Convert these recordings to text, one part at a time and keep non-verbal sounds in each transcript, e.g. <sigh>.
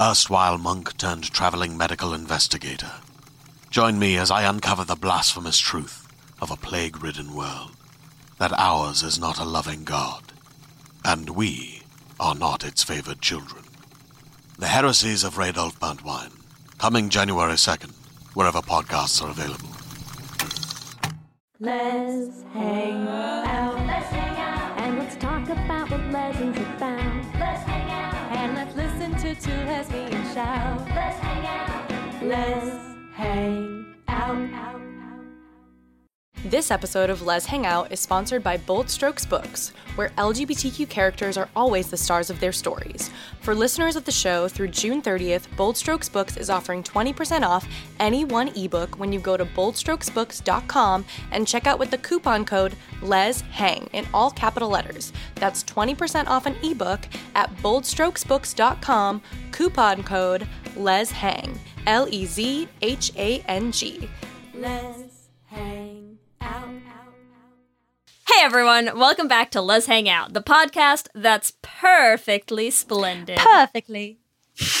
erstwhile monk turned traveling medical investigator. Join me as I uncover the blasphemous truth of a plague ridden world that ours is not a loving God, and we are not its favored children. The heresies of Radolf Burntwine, coming January 2nd, wherever podcasts are available. Let's hang out. Let's hang out. And let's talk about what have found. Lesbians shout. Let's hang out. Let's hang out. This episode of Lez Hang Out is sponsored by Bold Strokes Books, where LGBTQ characters are always the stars of their stories. For listeners of the show, through June 30th, Bold Strokes Books is offering 20% off any one ebook when you go to boldstrokesbooks.com and check out with the coupon code LEZHANG in all capital letters. That's 20% off an ebook at boldstrokesbooks.com, coupon code LEZHANG. L E Z H A N G. Let's hang out. Hey everyone, welcome back to Lez Hang Out, the podcast that's perfectly splendid. Perfectly.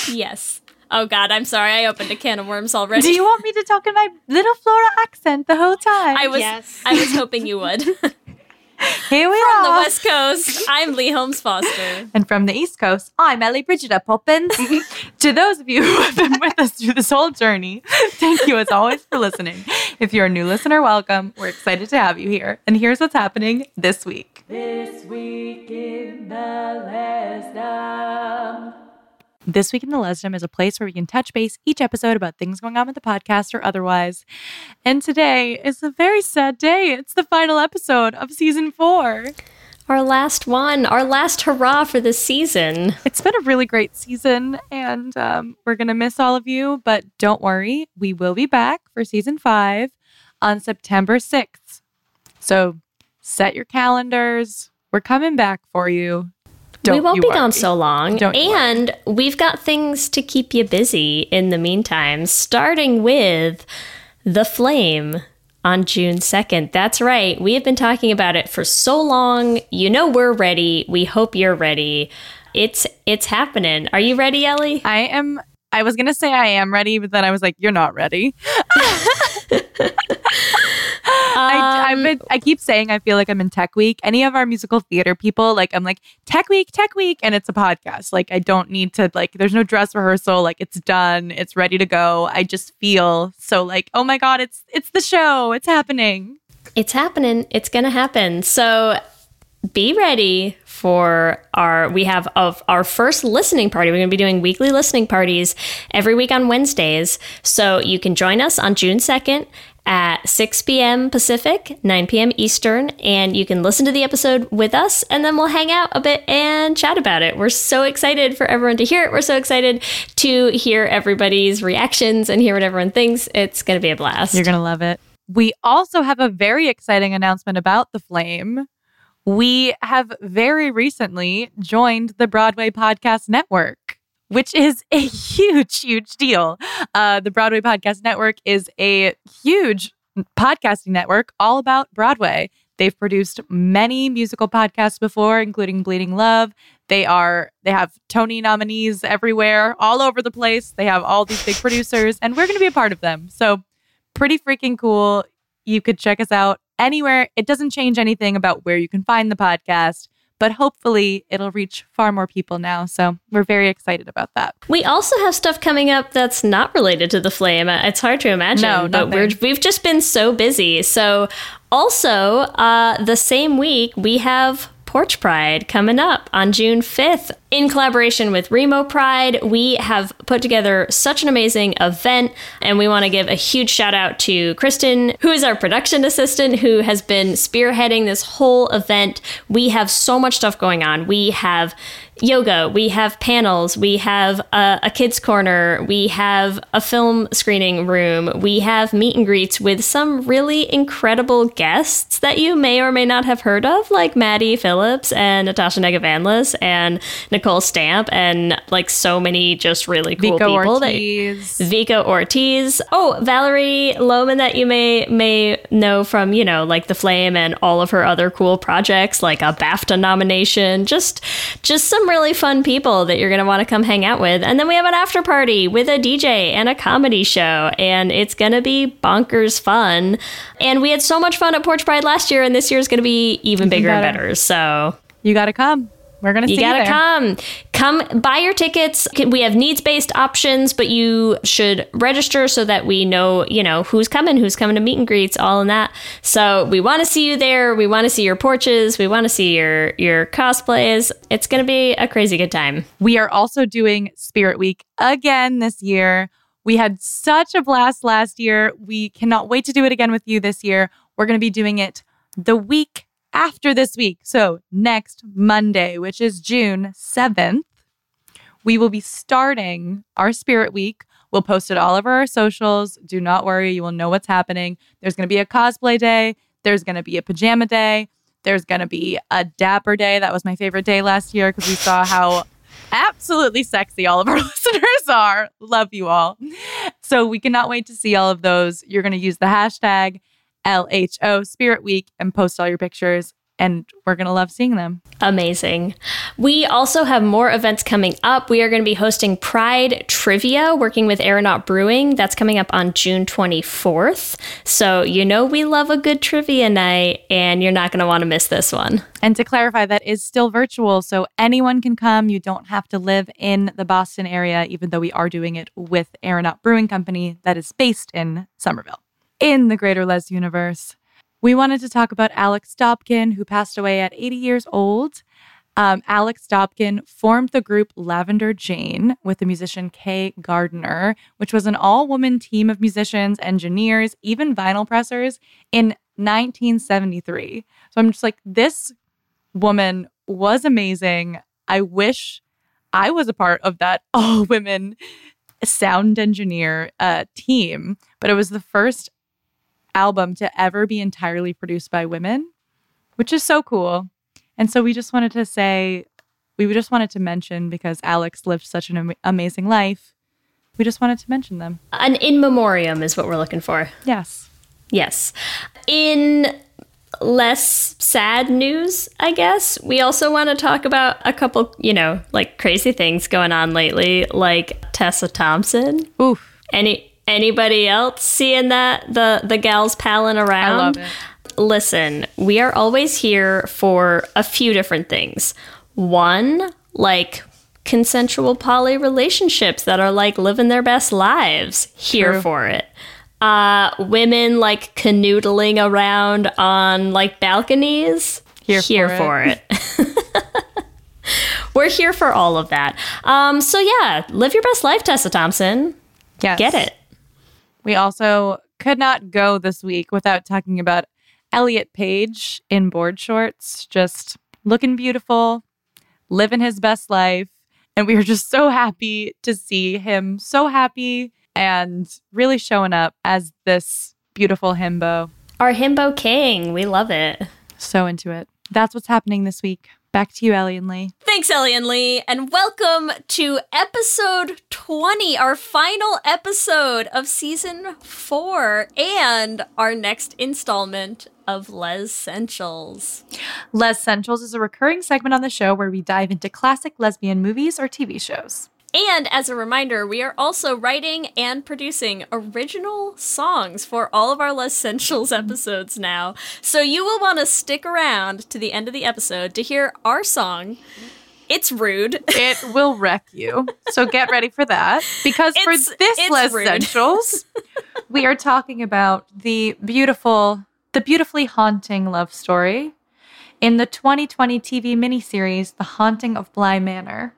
yes. Oh god, I'm sorry, I opened a can of worms already. Do you want me to talk in my little Flora accent the whole time? I was Yes. I was hoping you would. <laughs> From Here we the are. From the West Coast, I'm Leigh Holmes Foster. <laughs> And from the East Coast, I'm Ellie Brigida Poppins. <laughs> Mm-hmm. to those of you who have been with us through this whole journey, thank you as always for listening. If you're a new listener, welcome. We're excited to have you here. And here's what's happening this week. This week in the last Lezdom. This Week in the Lezdom is a place where we can touch base each episode about things going on with the podcast or otherwise. And today is a very sad day. It's the final episode of season four. Our last one, our last hurrah for this season. It's been a really great season, and um, we're going to miss all of you, but don't worry. We will be back for season five on September 6th. So set your calendars. We're coming back for you. Don't we won't be worry. gone so long. Don't and we've got things to keep you busy in the meantime, starting with The Flame on June 2nd. That's right. We have been talking about it for so long. You know we're ready. We hope you're ready. It's it's happening. Are you ready, Ellie? I am. I was going to say I am ready, but then I was like, you're not ready. <laughs> <laughs> I, Um, been, I keep saying I feel like I'm in Tech Week. Any of our musical theater people, like I'm like Tech Week, Tech Week, and it's a podcast. Like I don't need to like. There's no dress rehearsal. Like it's done. It's ready to go. I just feel so like, oh my god, it's it's the show. It's happening. It's happening. It's going to happen. So be ready for our we have of our first listening party. We're going to be doing weekly listening parties every week on Wednesdays. So you can join us on June 2nd at 6 p.m. Pacific, 9 p.m. Eastern, and you can listen to the episode with us, and then we'll hang out a bit and chat about it. We're so excited for everyone to hear it. We're so excited to hear everybody's reactions and hear what everyone thinks. It's going to be a blast. You're gonna love it. We also have a very exciting announcement about the Flame. We have very recently joined the Broadway Podcast Network, which is a <laughs> huge, huge deal. Uh, the Broadway Podcast Network is a huge podcasting network all about Broadway. They've produced many musical podcasts before, including Bleeding Love. They are they have Tony nominees everywhere, all over the place. They have all these big producers, and we're going to be a part of them. So pretty freaking cool. You could check us out anywhere. It doesn't change anything about where you can find the podcast, but hopefully it'll reach far more people now. So we're very excited about that. We also have stuff coming up that's not related to the flame. Uh, It's hard to imagine, No, but we're, we've just been so busy. So, also, uh, the same week, we have Porch Pride coming up on June 5th. In collaboration with Remo Pride, we have put together such an amazing event, and we want to give a huge shout out to Kristin, who is our production assistant, who has been spearheading this whole event. We have so much stuff going on. We have yoga, we have panels, we have a, a kids' corner, we have a film screening room, we have meet and greets with some really incredible guests that you may or may not have heard of, like Maddie Phillips and Natasha Negovanlis and Nicole Stamp, and like so many just really cool Vico people that Ortiz. Vico Ortiz. Oh, Valerie Lohman that you may may know from, you know, like The Flame and all of her other cool projects, like a BAFTA nomination. Just just some really fun people that you're gonna want to come hang out with. And then we have an after party with a DJ and a comedy show, and it's gonna be bonkers fun. And we had so much fun at Porch Pride last year, and this year is gonna be even bigger and better. better. So You got to come. We're going to see you you gotta come come buy your tickets we have needs-based options but you should register so that we know you know who's coming who's coming to meet and greets all in that so we want to see you there we want to see your porches we want to see your your cosplays it's gonna be a crazy good time We are also doing Spirit Week again this year. We had such a blast last year. We cannot wait to do it again with you this year. We're going to be doing it the week after this week. So, next Monday, which is June 7th, we will be starting our Spirit Week. We'll post it all over our socials. Do not worry, you will know what's happening. There's going to be a cosplay day, there's going to be a pajama day, there's going to be a dapper day. That was my favorite day last year because we saw how absolutely sexy all of our <laughs> listeners are. Love you all. So we cannot wait to see all of those. You're going to use the hashtag LHO Spirit Week and post all your pictures, and we're going to love seeing them. Amazing. We also have more events coming up. We are going to be hosting Pride Trivia, working with Aeronaut Brewing. That's coming up on June 24th. So, you know, we love a good trivia night, and you're not going to want to miss this one. And to clarify, that is still virtual, so anyone can come. You don't have to live in the Boston area, even though we are doing it with Aeronaut Brewing Company that is based in Somerville. In the greater Les universe, we wanted to talk about Alix Dobkin, who passed away at 80 years old. Um, Alix Dobkin formed the group Lavender Jane with the musician Kay Gardner, which was an all woman team of musicians, engineers, even vinyl pressers in 1973. So I'm just like, this woman was amazing. I wish I was a part of that <laughs> all women sound engineer uh, team, but it was the first album to ever be entirely produced by women, which is so cool. And so we just wanted to say, we just wanted to mention because Alex lived such an am- amazing life. We just wanted to mention them. An in memoriam is what we're looking for. Yes. Yes. In less sad news, I guess, we also want to talk about a couple, you know, like crazy things going on lately, like Tessa Thompson. Oof. Any anybody else seeing that the the gals palling around? love it. Listen, we are always here for a few different things. One, like consensual poly relationships that are like living their best lives. Here True. for it. Uh, women like canoodling around on like balconies. Here here for for it. <laughs> We're here for all of that. Um, so yeah, live your best life, Tessa Thompson. Yes. Get it. We also could not go this week without talking about Elliot Page in board shorts, just looking beautiful, living his best life. And we were just so happy to see him so happy and really showing up as this beautiful himbo. Our himbo king. We love it. So into it. That's what's happening this week. Back to you, Ellie and Leigh. Thanks, Ellie and Leigh, and welcome to episode 20, our final episode of season four, and our next installment of Lez-ssentials. Les Essentials is a recurring segment on the show where we dive into classic lesbian movies or TV shows. And as a reminder, we are also writing and producing original songs for all of our Essentials episodes now. So you will want to stick around to the end of the episode to hear our song. It's rude. <laughs> It will wreck you. So get ready for that. Because for this it's Les. Essentials, <laughs> we are talking about the beautiful, the beautifully haunting love story in the 2020 TV miniseries, The Haunting of Bly Manor.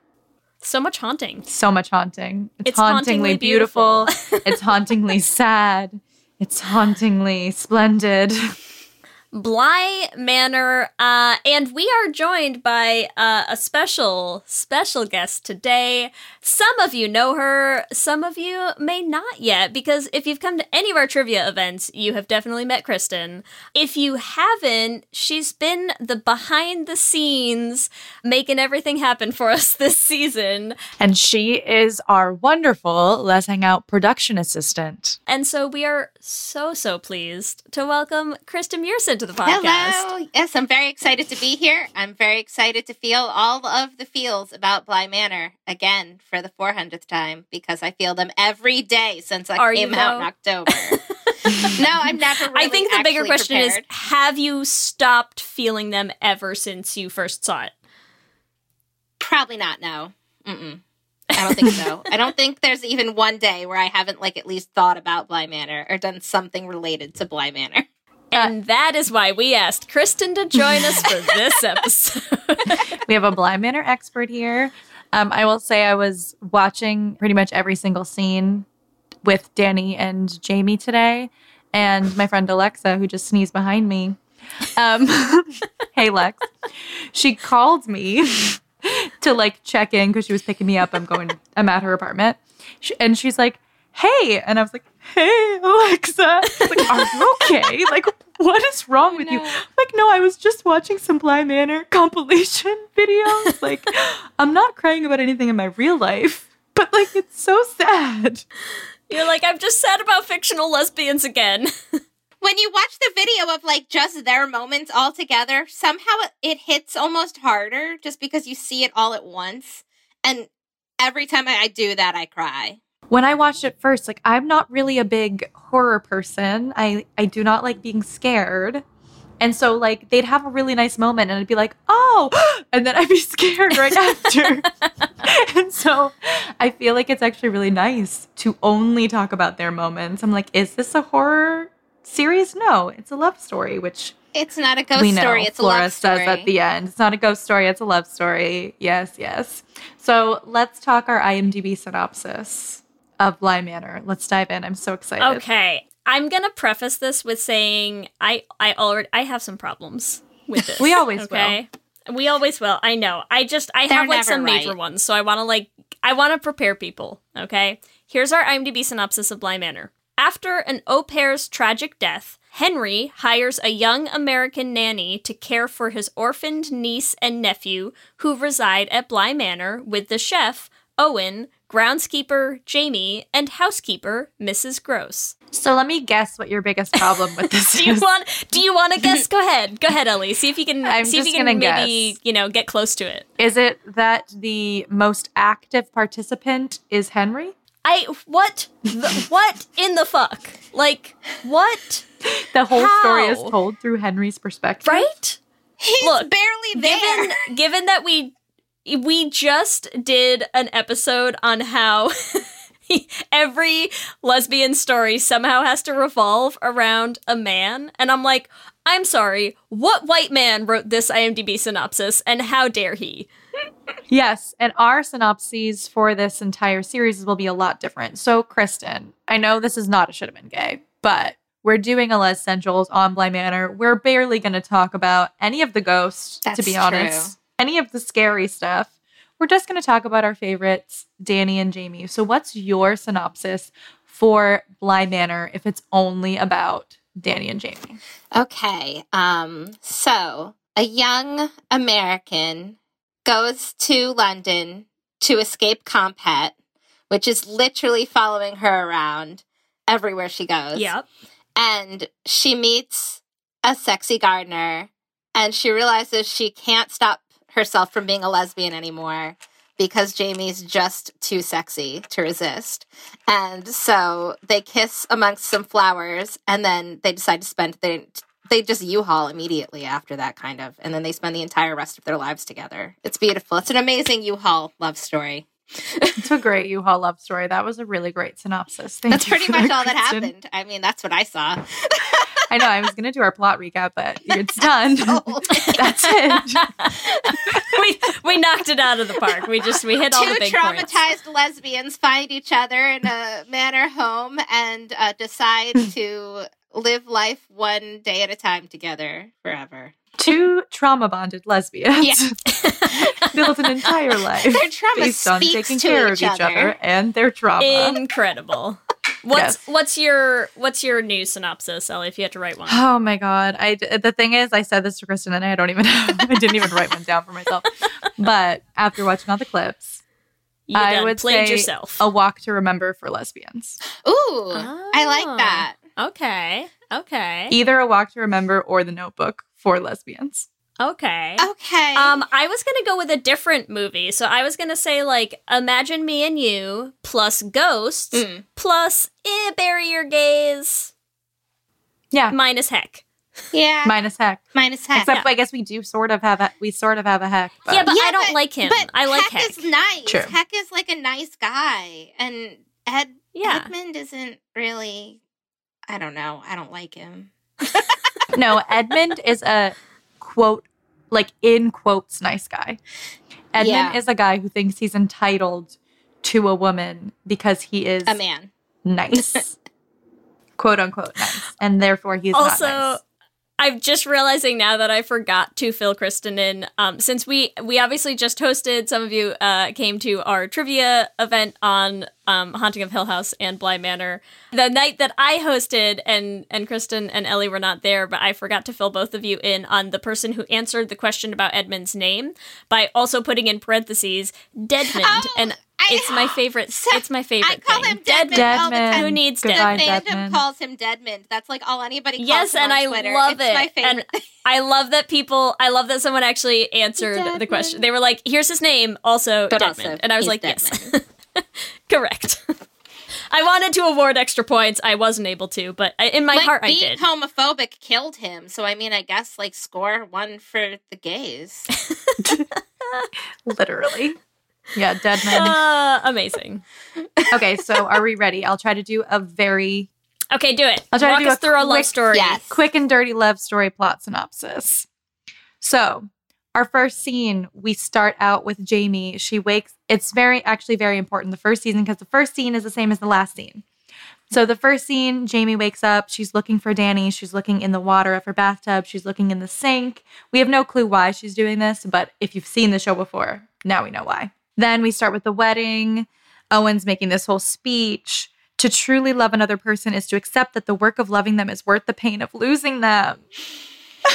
So much haunting. So much haunting. It's, It's hauntingly, hauntingly beautiful. it's hauntingly <laughs> sad. It's hauntingly splendid. Bly Manor, uh, and we are joined by uh, a special, special guest today. Some of you know her, some of you may not yet, because if you've come to any of our trivia events, you have definitely met Kristin. If you haven't, she's been the behind the scenes making everything happen for <laughs> us this season. And she is our wonderful Lez Hang Out production assistant. And so we are so, so pleased to welcome Kristin Murison to the podcast. Hello. Yes, I'm very excited to be here. I'm very excited to feel all of the feels about Bly Manor again for the 400th time because I feel them every day since I Are you, came out in? October. <laughs> no, I'm never really I think the bigger question is have you stopped feeling them ever since you first saw it? probably not. No. Mm-mm. I don't think so. I don't think there's even one day where I haven't like at least thought about Bly Manor or done something related to Bly Manor. And that is why we asked Kristin to join us for this episode. <laughs> We have a Bly Manor expert here. Um, I will say I was watching pretty much every single scene with Dani and Jamie today, and my friend Alexa, who just sneezed behind me. Um, <laughs> hey Lex, she called me <laughs> to like check in because she was picking me up. I'm going. I'm at her apartment, Sh and she's like, "Hey," and I was like, "Hey Alexa, like, are you okay? <laughs> Like, what is wrong with you?" I'm like, no, I was just watching some Bly Manor compilation <laughs> videos. Like, I'm not crying about anything in my real life, but like, it's so sad. You're like, I'm just sad about fictional lesbians again. When you watch the video of like just their moments all together, somehow it, it hits almost harder just because you see it all at once. And every time I, I do that, I cry. When I watched it first, like, I'm not really a big horror person. I I do not like being scared. And so, like, they'd have a really nice moment, and I'd be like, "Oh," <gasps> and then I'd be <laughs> scared right after. <laughs> and so, I feel like it's actually really nice to only talk about their moments. I'm like, "Is this a horror series? No, it's a love story." Which It's not a ghost we know story, it's Flora a love says story. at the end. It's not a ghost story, it's a love story. Yes, yes. So let's talk our IMDb synopsis of Bly Manor. Let's dive in. I'm so excited. okay. I'm gonna preface this with saying I I already I have some problems with <laughs> this. We always will. okay? We always will. I know. I just I They're have like never some major ones, so I want to like I want to prepare people. Okay. Here's our IMDb synopsis of Bly Manor. After an au pair's tragic death, Henry hires a young American nanny to care for his orphaned niece and nephew who reside at Bly Manor with the chef, Owen, groundskeeper, Jamie, and housekeeper, Mrs. Gross. So let me guess what your biggest problem with this <laughs> Do you is. want do you want to guess? <laughs> Go ahead. Go ahead, Ellie. See if you can I'm see if you can maybe, guess. you know, get close to it. Is it that the most active participant is Henry? I what the, <laughs> what in the fuck? Like what? The whole story is told through Henry's perspective. Right? He's Look, barely there. Given given that we we just did an episode on how <laughs> every lesbian story somehow has to revolve around a man and I'm like, I'm sorry, what white man wrote this IMDb synopsis and how dare he? Yes, and our synopses for this entire series will be a lot different. So, Kristin, I know this is not a should have been gay, but we're doing a Lez-ssentials on Bly Manor. We're barely going to talk about any of the ghosts, to be honest, any of the scary stuff. We're just going to talk about our favorites, Dani and Jamie. So, what's your synopsis for Bly Manor if it's only about Dani and Jamie? Okay. Um, so a young American goes to London to escape Comphet, which is literally following her around everywhere she goes. Yep. And she meets a sexy gardener and she realizes she can't stop herself from being a lesbian anymore. because Jamie's just too sexy to resist. And so they kiss amongst some flowers and then they decide to spend they they just U-Haul immediately after that kind of and then they spend the entire rest of their lives together. It's beautiful. It's an amazing U-Haul love story. It's a great U-Haul love story. That was a really great synopsis. Thank. That's you pretty for much all that Kristin. happened. I mean, that's what I saw. <laughs> I know. I was going to do our plot recap, but it's done. <laughs> Oh. <laughs> That's it. we we knocked it out of the park. We just we hit all the Two big traumatized points. lesbians find each other in a manor home and uh, decide to live life one day at a time together forever. Two trauma bonded lesbians <laughs> <laughs> built an entire life Their trauma based on taking to care of each each other. other and their trauma. Incredible. What's Yes. what's your what's your news synopsis, Ellie? If you had to write one, Oh my god! I the thing is, I said this to Kristin, and I don't even <laughs> I didn't even write one down for myself. But after watching all the clips, you I done would played say yourself. a walk to remember for lesbians. Ooh, I like Oh. that. Okay, okay, Either a walk to remember or the Notebook for lesbians. okay. Okay. Um, I was gonna go with a different movie, so I was gonna say like Imagine Me and You plus Ghosts Mm. plus eh, Bury Your Gays Yeah, minus Heck. yeah, minus heck. minus heck. Except I guess we do sort of have a, we sort of have a heck. But Yeah, but I don't but- like him. But I like Heck, Heck. is nice. True. Heck is like a nice guy, and Ed Yeah. Edmund isn't really. I don't know. I don't like him. <laughs> no, Edmund is a quote like in quotes nice guy. Edmund Yeah. is a guy who thinks he's entitled to a woman because he is A man. nice. <laughs> quote unquote nice. And therefore he's also nice. I'm just realizing now that i forgot to fill kristin in um, since we we obviously just hosted some of you uh, came to our trivia event on um, haunting of hill house and bly manor. The night that i hosted and and kristin and ellie were not there but i forgot to fill both of you in on the person who answered the question about edmund's name by also putting in parentheses deadmond. Oh, <laughs> and I- it's my favorite <laughs> So- it's my favorite I call thing him Deadmond, all the time. Who needs the Goodbye, Deadmond? fandom Deadmond. calls him Deadmond. That's like all anybody calls Yes, him and on I Twitter. love it's it. My favorite. And. <laughs> I love that people. I love that someone actually answered the question. They were like, "Here's his name, also But Deadmond," also, and I was he's like, "Yes, <laughs> correct." I wanted to award extra points. I wasn't able to, but in my like, heart, I being did. homophobic killed him. So I mean, I guess like score one for the gays. Literally. Yeah, Deadmond. <laughs> Uh, amazing. okay, so are we ready? I'll try to do a very Okay, do it. I'll try to Walk do us a through our love story. Yes. quick and dirty love story plot synopsis. So, our first scene, we start out with Jamie. She wakes, it's very, actually very important, the first season, because the first scene is the same as the last scene. So, the first scene, Jamie wakes up. She's looking for Dani. She's looking in the water of her bathtub. She's looking in the sink. We have no clue why she's doing this, but if you've seen the show before, now we know why. Then we start with the wedding. Owen's making this whole speech. To truly love another person is to accept that the work of loving them is worth the pain of losing them.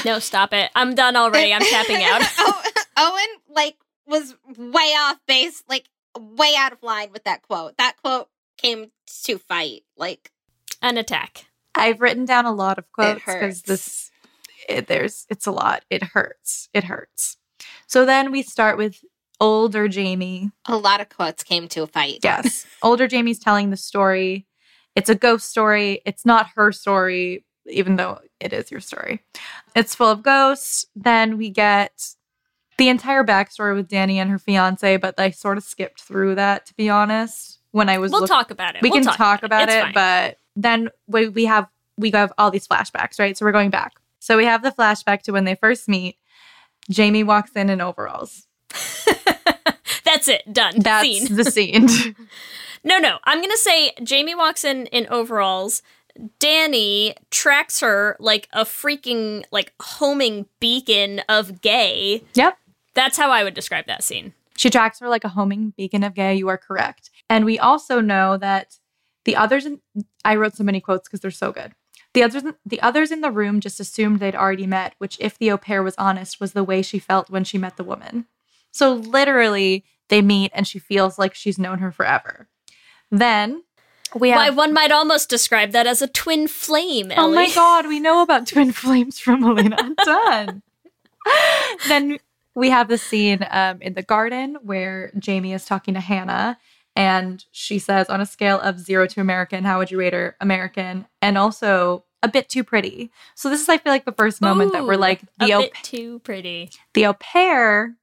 No, stop it. I'm done already. I'm tapping out. <laughs> oh, Owen like was way off base, like way out of line with that quote. That quote came to fight. Like An attack. I've written down a lot of quotes because this it, there's it's a lot. It hurts. It hurts. So then we start with older Jamie. a lot of quotes came to a fight. Yes, older Jamie's telling the story. It's a ghost story. It's not her story, even though it is your story. It's full of ghosts. Then we get the entire backstory with Dani and her fiance, but I sort of skipped through that to be honest. When I was We'll look- talk about it. we We'll can talk about It's it, fine. but then we, we have we have all these flashbacks, right? So we're going back. So we have the flashback to when they first meet. Jamie walks in in overalls. <laughs> That's it. Done. That's Scene. the scene. <laughs> <laughs> No, no. I'm gonna say Jamie walks in in overalls. Dani tracks her like a freaking like homing beacon of gay. yep. That's how I would describe that scene. She tracks her like a homing beacon of gay. You are correct. And we also know that the others in I wrote so many quotes because they're so good. The others the others in the room just assumed they'd already met, which if the au pair was honest, was the way she felt when she met the woman. So literally they meet and she feels like she's known her forever. Then we have Why one might almost describe that as a twin flame, Ellie. Oh my god, we know about twin <laughs> flames from Elena. Done. <laughs> then we have the scene um, in the garden where Jamie is talking to Hannah and she says, on a scale of zero to American, how would you rate her? American. And also a bit too pretty. So this is, I feel like, the first moment that we're Ooh, like, a the au, bit too pretty. the au pair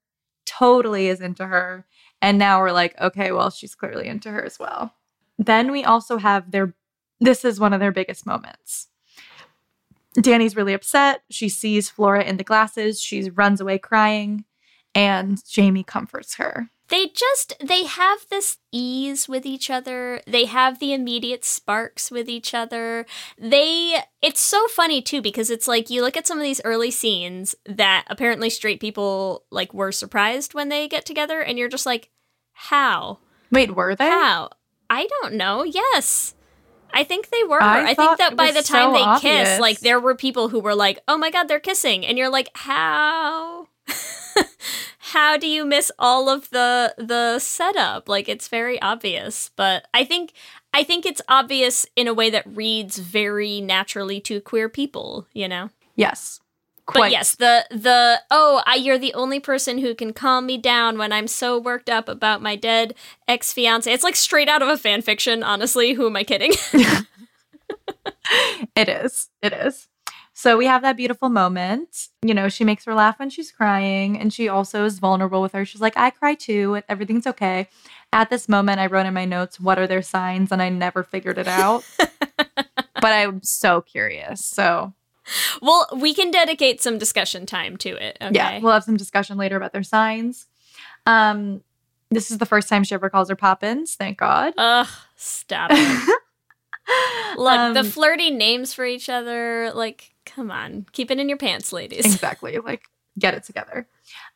totally is into her. And now we're like, okay, well, she's clearly into her as well. Then we also have their, this is one of their biggest moments. Dani's really upset. She sees Flora in the glasses. She runs away crying, and Jamie comforts her. They just they have this ease with each other. They have the immediate sparks with each other. They it's so funny too because it's like you look at some of these early scenes that apparently straight people like were surprised when they get together and you're just like how? Wait, were they? How? I don't know. Yes. I think they were. I I, think that by the time so they obvious. kiss, like there were people who were like, "Oh my god, they're kissing," and you're like, "How? <laughs> How do you miss all of the the setup? Like it's very obvious." But I think I think it's obvious in a way that reads very naturally to queer people. You know. Yes. But yes, the the oh, I, you're the only person who can calm me down when I'm so worked up about my dead ex fiance. It's like straight out of a fan fiction. Honestly, who am I kidding? <laughs> <laughs> It is. It is. So we have that beautiful moment. You know, she makes her laugh when she's crying, and she also is vulnerable with her. She's like, I cry too. Everything's okay. At this moment, I wrote in my notes, What are their signs? And I never figured it out. <laughs> but I'm so curious. So, well, we can dedicate some discussion time to it. Okay. yeah, we'll have some discussion later about their signs. Um, this is the first time she ever calls her Poppins. Thank God. Ugh, stop it. <laughs> Look, the Um, flirty names for each other, like, come on. Keep it in your pants, ladies. <laughs> exactly. Like get it together.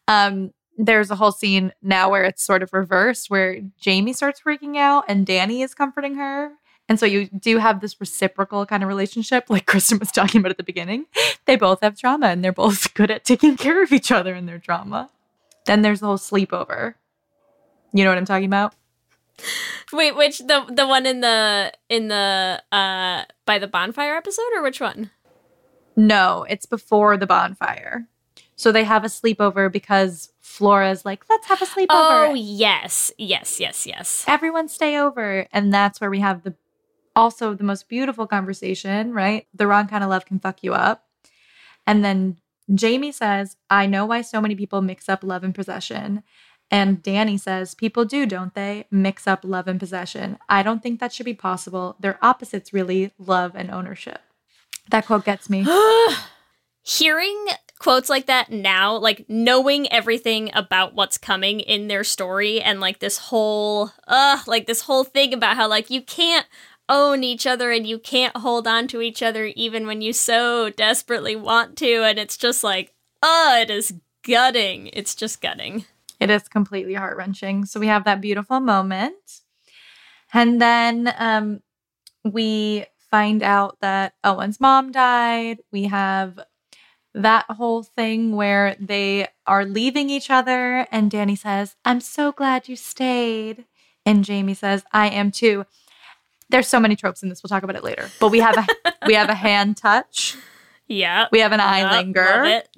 Um there's a whole scene now where it's sort of reversed where jamie starts freaking out and dani is comforting her. And so you do have this reciprocal kind of relationship like <laughs> kristin was talking about at the beginning. They both have trauma and they're both <laughs> good at taking care of each other in their drama then there's the whole sleepover. You know what i'm talking about? Wait, which the the one in the in the uh by the bonfire episode or which one? No it's before the bonfire. So they have a sleepover because flora's like let's have a sleepover. Oh, yes. Yes, yes, yes. everyone stay over. And that's where we have the also the most beautiful conversation right? The wrong kind of love can fuck you up. And then jamie says i know why so many people mix up love and possession. And dani says people do don't they? Mix up love and possession. I don't think that should be possible. They're opposites really love and ownership that quote gets me <gasps> Hearing quotes like that now, like knowing everything about what's coming in their story and like this whole uh like this whole thing about how like you can't own each other and you can't hold on to each other even when you so desperately want to and it's just like uh it is gutting. It's just gutting. It is completely heart wrenching. So we have that beautiful moment. And then um, we find out that Owen's mom died. We have that whole thing where they are leaving each other, and Dani says, I'm so glad you stayed. And Jamie says, I am too. There's so many tropes in this. We'll talk about it later. But we have a <laughs> we have a hand touch. Yeah. We have an eye linger love it.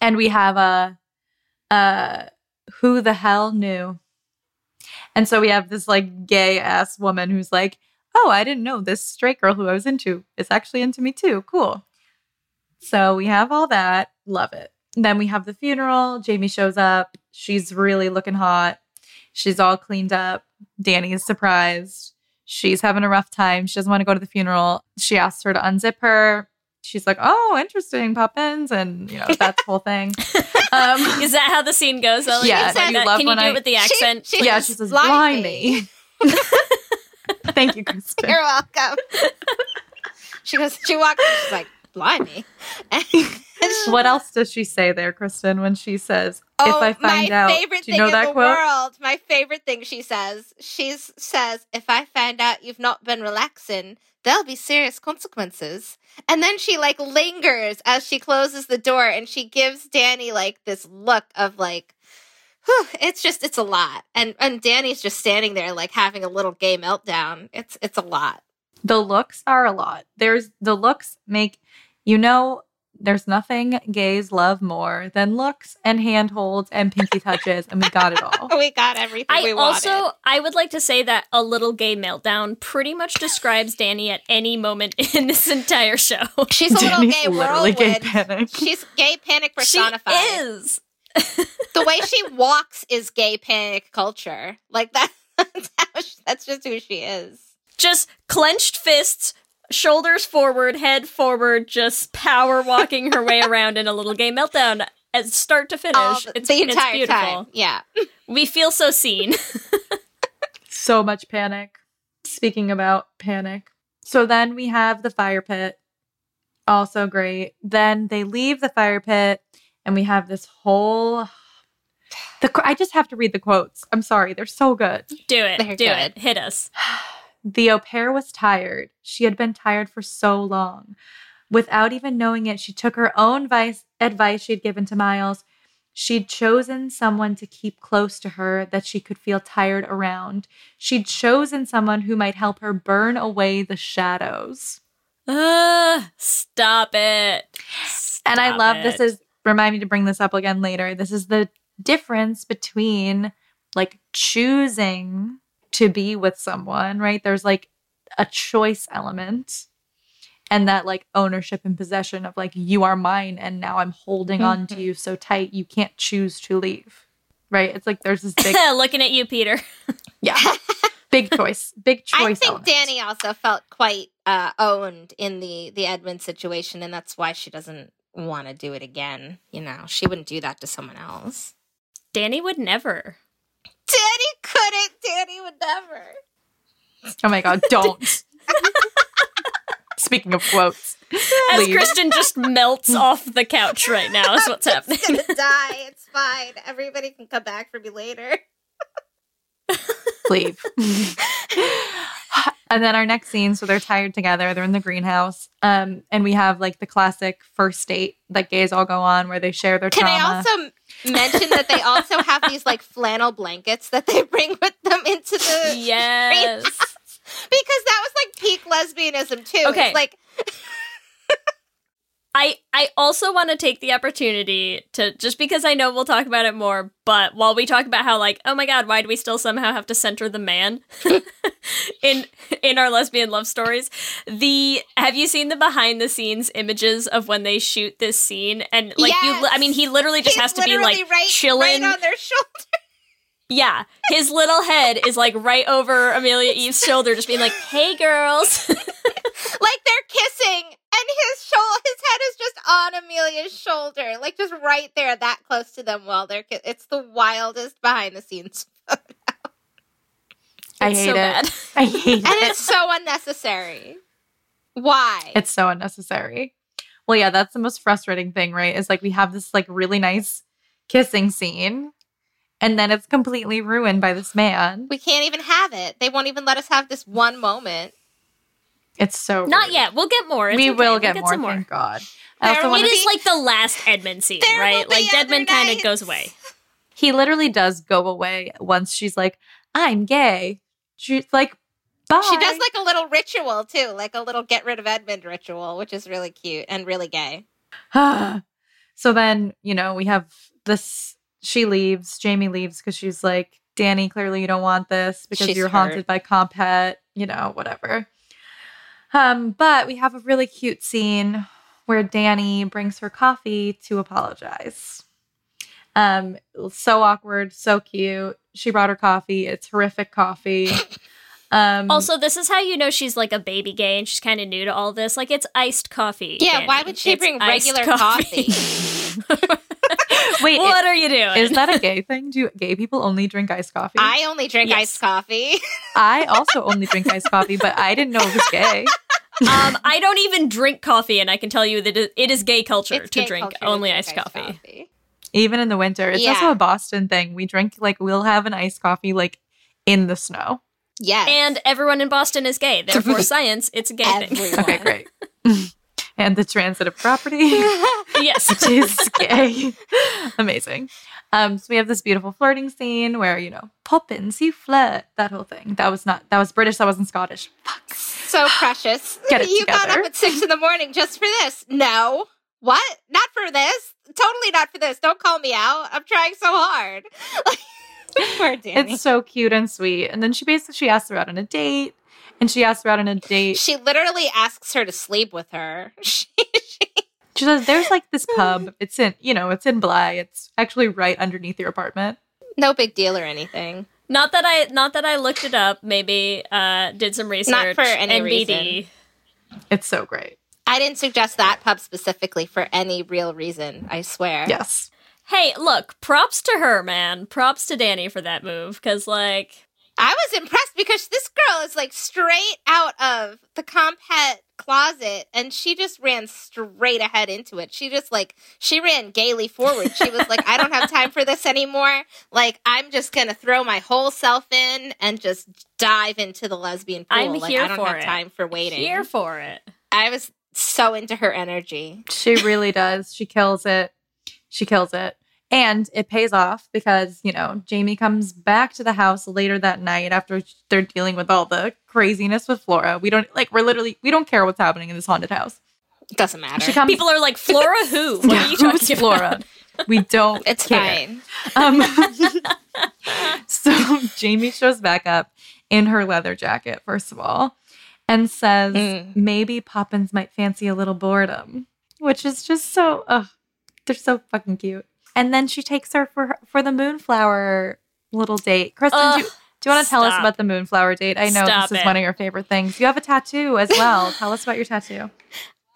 and we have a uh who the hell knew and so we have this like gay ass woman who's like oh i didn't know this straight girl who i was into is actually into me too. Cool. So we have all that. Love it. Then we have the funeral. Jamie shows up. She's really looking hot. She's all cleaned up. Dani is surprised. She's having a rough time. She doesn't want to go to the funeral. She asks her to unzip her. She's like oh interesting. Poppins and you know that whole thing. <laughs> Um, Is that how the scene goes? Ellie? Yeah, Is you love Can you do I- it with the accent? she- yeah, she says, Blind blind me." <laughs> <laughs> Thank you, Kristin. You're welcome. she goes, she walks, in, she's like, blimey. <laughs> What else does she say there, Kristin, when she says, if Oh, I find my out? favorite do thing you know in that the quote? world. My favorite thing she says. She says, "If I find out you've not been relaxing, there'll be serious consequences." And then she like lingers as she closes the door, and she gives Dani like this look of like, whew, it's just it's a lot. And and Dani's just standing there like having a little gay meltdown. It's it's a lot. The looks are a lot. There's the looks make, you know, there's nothing gays love more than looks and handholds and pinky touches, and we got it all. <laughs> We got everything I we also wanted. I would like to say that a little gay meltdown pretty much describes Dani at any moment <laughs> in this entire show. She's a little Dani's gay literally whirlwind. gay panic. She's gay panic personified. she is. The way she walks is gay panic culture. Like that. <laughs> That's, she- that's just who she is. Just clenched fists, shoulders forward, head forward, just power walking her way around in a little gay meltdown as start to finish. All it's, the it's entire beautiful. time. Yeah. We feel so seen. <laughs> so much panic. Speaking about panic. So then we have the fire pit. Also great. Then they leave the fire pit and we have this whole the I just have to read the quotes. I'm sorry, they're so good. Do it. They're do good. it. Hit us. The au pair was tired. She had been tired for so long. Without even knowing it, she took her own vice, advice she'd given to Miles. She'd chosen someone to keep close to her that she could feel tired around. She'd chosen someone who might help her burn away the shadows. Uh, stop it. and I love it. this is remind me to bring this up again later. This is the difference between like choosing to be with someone, right? There's like a choice element and that like ownership and possession of like you are mine and now I'm holding on to you so tight you can't choose to leave. Right? It's like there's this big <laughs> Looking at you, Peter. <laughs> yeah. Big choice. Big choice. I think element. Dani also felt quite uh, owned in the the Edmund situation, and that's why she doesn't want to do it again. You know, she wouldn't do that to someone else. Dani would never. Dani couldn't. Dani would never. Oh my god, don't. Speaking of quotes. As leave. Kristin just melts off the couch right now, is what's happening. I'm gonna die. It's fine. Everybody can come back for me later. leave. <laughs> and then our next scene, so they're tired together. They're in the greenhouse, um, and we have like the classic first date that gays all go on, where they share their Can trauma. I also mention that they also have these like flannel blankets that they bring with them into the Yes. <laughs> because that was like peak lesbianism too. Okay. It's like I I also want to take the opportunity to just because I know we'll talk about it more, but while we talk about how like, oh my god, why do we still somehow have to center the man <laughs> in in our lesbian love stories? The have you seen the behind the scenes images of when they shoot this scene and like you I mean he literally just he's has to be like right, chilling right on their shoulder. Yeah, his little head is like right over Amelia Eve's shoulder, just being like, "Hey, girls." <laughs> like they're kissing and his shoulder his head is just on amelia's shoulder like just right there that close to them while they're ki- it's the wildest behind the scenes <laughs> I It's hate so it. bad. <laughs> I hate and it. And it's so unnecessary why It's so unnecessary. Well, yeah, that's the most frustrating thing, right? Is like we have this like really nice kissing scene, and then it's completely ruined by this man. we can't even have it they won't even let us have this one moment It's so Not rude. yet. We'll get more. It's we okay. will We'll get, more, some more. Thank God. I There also will want It to is like the last Edmund scene, right? Like be Deadmond other kind of goes away. he literally does go away once she's like, I'm gay. She's like, bye. she does like a little ritual too like a little get rid of edmund ritual which is really cute and really gay <sighs> so then, you know, we have this. She leaves. Jamie leaves because she's like, Dani, clearly you don't want this because She's you're hurt. haunted by Comphet, you know, whatever. Um, but we have a really cute scene where Dani brings her coffee to apologize. Um, so awkward, so cute. She brought her coffee. It's horrific coffee. <laughs> Um, Also, this is how you know she's like a baby gay and she's kind of new to all this. Like it's iced coffee. yeah Dani. why would she It's bring regular coffee, <laughs> <laughs> wait, what are you doing? is that a gay thing? Do gay people only drink iced coffee? i only drink Yes. iced coffee I also only drink iced coffee, but I didn't know it was gay. Um, <laughs> I don't even drink coffee, and I can tell you that it it is gay culture It's to gay drink culture to only drink iced coffee. Even in the winter. It's also a Boston thing. We drink like we'll have an iced coffee like in the snow. Yes. And everyone in Boston is gay. Therefore, <laughs> science, it's a gay thing. Okay, great. <laughs> and the transitive property yes. is gay. Amazing. Um, so we have this beautiful flirting scene where, you know, poppins, you flirt, that whole thing. That was not that was British, that wasn't Scottish. Fuck. So <gasps> precious. Get it you got up at six in the morning just for this. No. what? Not for this. Totally not for this. Don't call me out. I'm trying so hard. <laughs> <laughs> Poor Dani. It's so cute and sweet. And then she basically she asks her out on a date, and she asks her out on a date. she literally asks her to sleep with her. <laughs> She, she, She says, "There's like this pub. It's in, you know, it's in Bly. It's actually right underneath your apartment." no big deal or anything. Not that I not that I looked it up. Maybe uh, did some research. Not for any NBD. It's so great. I didn't suggest that pub specifically for any real reason. I swear. Yes. Hey, look, props to her, man. Props to Dani for that move. Cause like, I was impressed because this girl is like straight out of the comphet closet and she just ran straight ahead into it. She just like she ran gaily forward. She was like, I don't have time for this anymore. Like I'm just gonna throw my whole self in and just dive into the lesbian pool. I'm like here I don't for have it. time for waiting. here for it. I was so into her energy. She really does. She kills it. She kills it. And it pays off because, you know, Jamie comes back to the house later that night after they're dealing with all the craziness with Flora. We don't like we're literally we don't care what's happening in this haunted house. It doesn't matter. She comes People are like, Flora who? <laughs> What are you Who's talking Flora? about? We don't it's care. fine. Um, <laughs> <laughs> so Jamie shows back up in her leather jacket, first of all, and says Mm. maybe Poppins might fancy a little boredom, which is just so, ugh, they're so fucking cute. And then she takes her for for the moonflower little date. Kristin, do, Ugh, you- do you want to tell us about the moonflower date? I know Stop this is it. one of your favorite things. You have a tattoo as well. <laughs> tell us about your tattoo.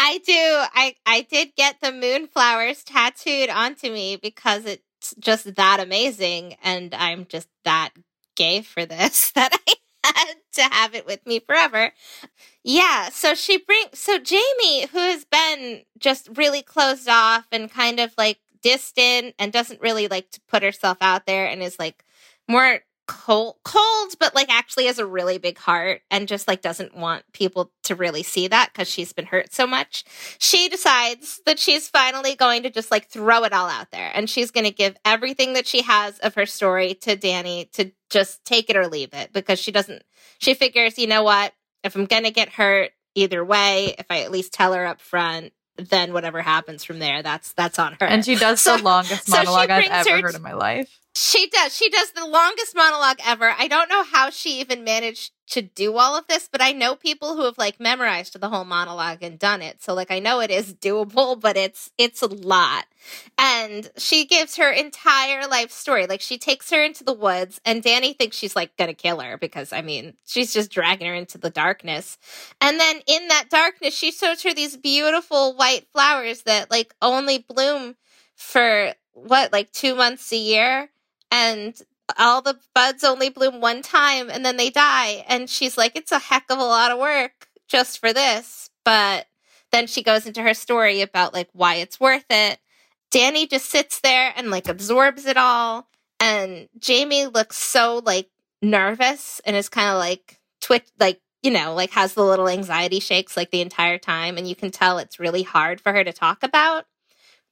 I do. I I did get the moonflowers tattooed onto me because it's just that amazing, and I'm just that gay for this <laughs> that I had to have it with me forever. Yeah. So she brings. So Jamie, who has been just really closed off and kind of like distant and doesn't really like to put herself out there, and is like more cold cold but like actually has a really big heart and just like doesn't want people to really see that because she's been hurt so much. She decides that she's finally going to just like throw it all out there and she's going to give everything that she has of her story to dani to just take it or leave it because she doesn't she figures you know what? If i'm going to get hurt either way if i at least tell her up front then whatever happens from there that's that's on her And she does the <laughs> longest so monologue I've ever heard in my life. She does. She does the longest monologue ever. I don't know how she even managed to do all of this, but I know people who have like memorized the whole monologue and done it. So like I know it is doable, but it's it's a lot. And she gives her entire life story. Like she takes her into the woods and Dani thinks she's like going to kill her because I mean, she's just dragging her into the darkness. And then in that darkness, she shows her these beautiful white flowers that like only bloom for what, like 2 months a year and all the buds only bloom one time and then they die. And she's like, it's a heck of a lot of work just for this. But then she goes into her story about like why it's worth it. Dani just sits there and like absorbs it all. And Jamie looks so like nervous and is kind of like twitch, like, you know, like has the little anxiety shakes like the entire time. And you can tell it's really hard for her to talk about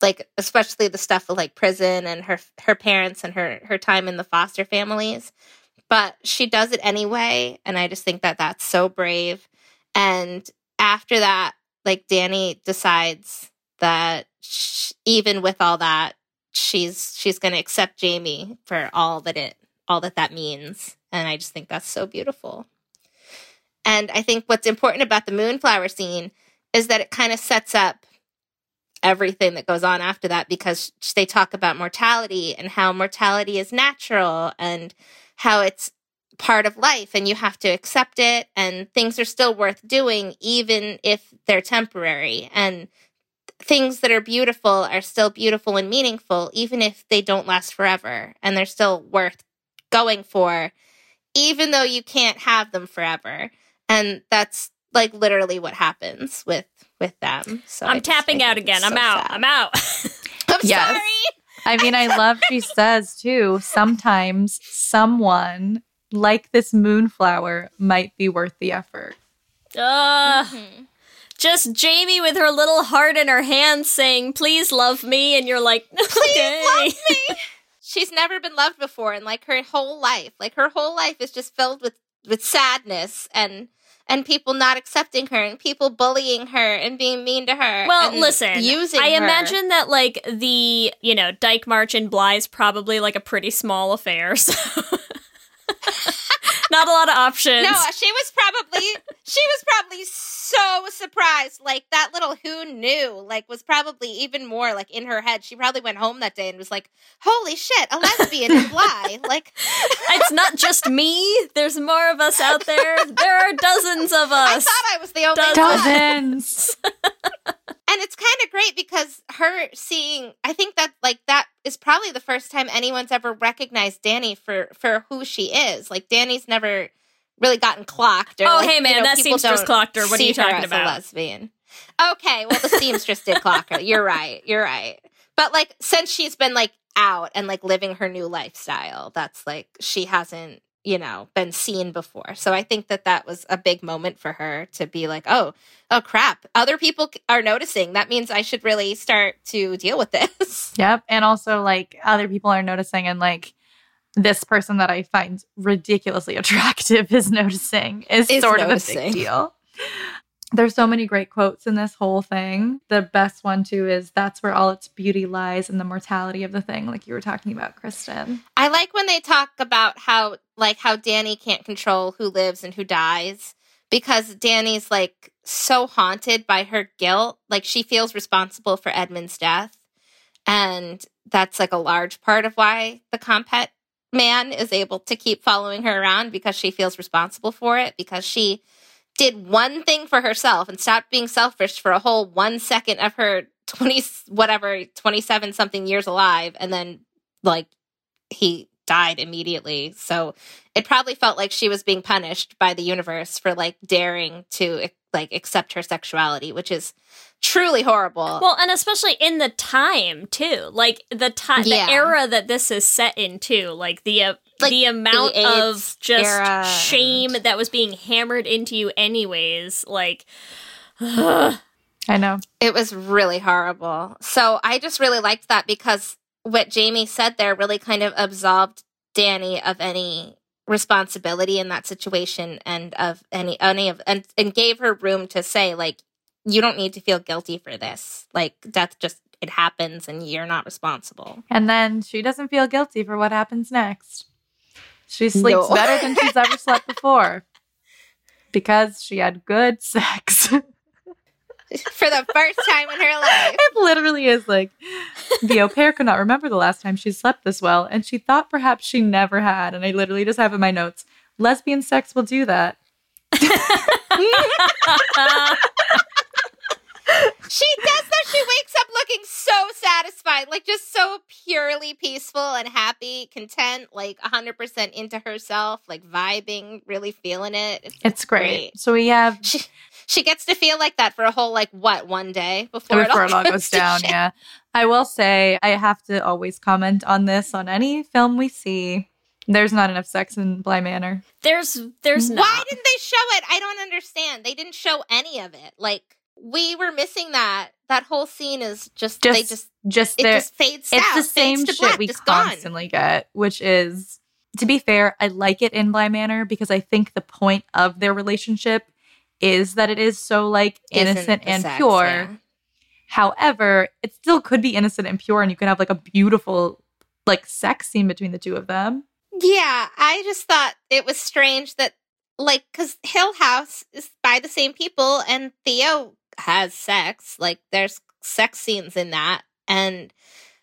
like especially the stuff like prison and her her parents and her her time in the foster families. But she does it anyway and i just think that that's so brave. And after that like dani decides that sh- even with all that she's she's going to accept jamie for all that it all that that means. And i just think that's so beautiful. And i think what's important about the moonflower scene is that it kind of sets up everything that goes on after that because they talk about mortality and how mortality is natural and how it's part of life and you have to accept it and things are still worth doing even if they're temporary. And things that are beautiful are still beautiful and meaningful even if they don't last forever and they're still worth going for even though you can't have them forever. And that's like literally what happens with with them so I I'm just- tapping out again. so I'm out. sad. I'm out. <laughs> I'm Yes. sorry. I mean, I love she <laughs> says too, sometimes someone like this moonflower might be worth the effort. Ugh. Mm-hmm. Just Jamie with her little heart in her hand saying, Please love me. And you're like, <laughs> Okay. love me. She's never been loved before, and like her whole life, like her whole life is just filled with with sadness and and people not accepting her and people bullying her and being mean to her. Well, listen, using I her. imagine that like the you know Dyke March in Bly's probably like a pretty small affair, <laughs> so not a lot of options. No, she was probably she was probably so surprised. Like that little who knew, like was probably even more like in her head. She probably went home that day and was like, "Holy shit, a lesbian in Bly!" Like it's not just me. There's more of us out there. There are dozens of us. I thought I was the only Does- one. Dozens. <laughs> And it's kind of great because her seeing, I think that like that is probably the first time anyone's ever recognized Dani for for who she is. Like Dani's never really gotten clocked. Or, Oh, like, hey, you man, know, that seamstress clocked her. What are you talking about? A lesbian. Okay, well the seamstress did clock her. You're right. You're right. But like since she's been like out and like living her new lifestyle, that's like she hasn't you know been seen before. So I think that that was a big moment for her to be like, oh, oh crap, other people are noticing. That means I should really start to deal with <laughs> this. Yep. And also, like, other people are noticing, and like, this person that I find ridiculously <laughs> attractive is noticing is, Is sort of a big deal. There's so many great quotes in this whole thing. The best one, too, is that's where all its beauty lies in the mortality of the thing, like you were talking about, Kristin. I like when they talk about how like how Dani can't control who lives and who dies because Dani's like so haunted by her guilt. Like she feels responsible for Edmund's death. And that's like a large part of why the comphet man is able to keep following her around because she feels responsible for it because she did one thing for herself and stopped being selfish for a whole one second of her 20 whatever 27 something years alive and then like he died immediately. So it probably felt like she was being punished by the universe for like daring to like accept her sexuality which is truly horrible. Well, and especially in the time too, like the time, Yeah. the era that this is set in too, like the uh, Like the amount the of just era shame that was being hammered into you, anyways. Like, <sighs> I know. It was really horrible. So I just really liked that because what Jamie said there really kind of absolved Dani of any responsibility in that situation and of any any of and, and gave her room to say like you don't need to feel guilty for this. Like death just it happens and you're not responsible. And then she doesn't feel guilty for what happens next. She sleeps No. better than she's ever slept before because she had good sex. <laughs> For the first time in her life. it literally is like the au pair could not remember the last time she slept this well, and she thought perhaps she never had. And I literally just have in my notes lesbian sex will do that. <laughs> She does though. She wakes up looking so satisfied, like just so purely peaceful and happy, content, like 100% into herself, like vibing, really feeling it. It's, It's great. So we have She, she gets to feel like that for a whole, like, what, one day before, before it all goes goes down. shit. Yeah. I will say I have to always comment on this on any film we see. There's not enough sex in Bly Manor. there's there's not. Why didn't they show it? I don't understand. They didn't show any of it. Like, we were missing that. That whole scene is just, Just, they just, just it just fades it's out. the same shit black, we just gone. constantly get, which is, to be fair, I like it in Bly Manor because I think the point of their relationship is that it is so like innocent and sex, pure. yeah. However, it still could be innocent and pure, and you could have like a beautiful like sex scene between the two of them. Yeah, I just thought it was strange that, like, because Hill House is by the same people and Theo has sex. Like, there's sex scenes in that. And,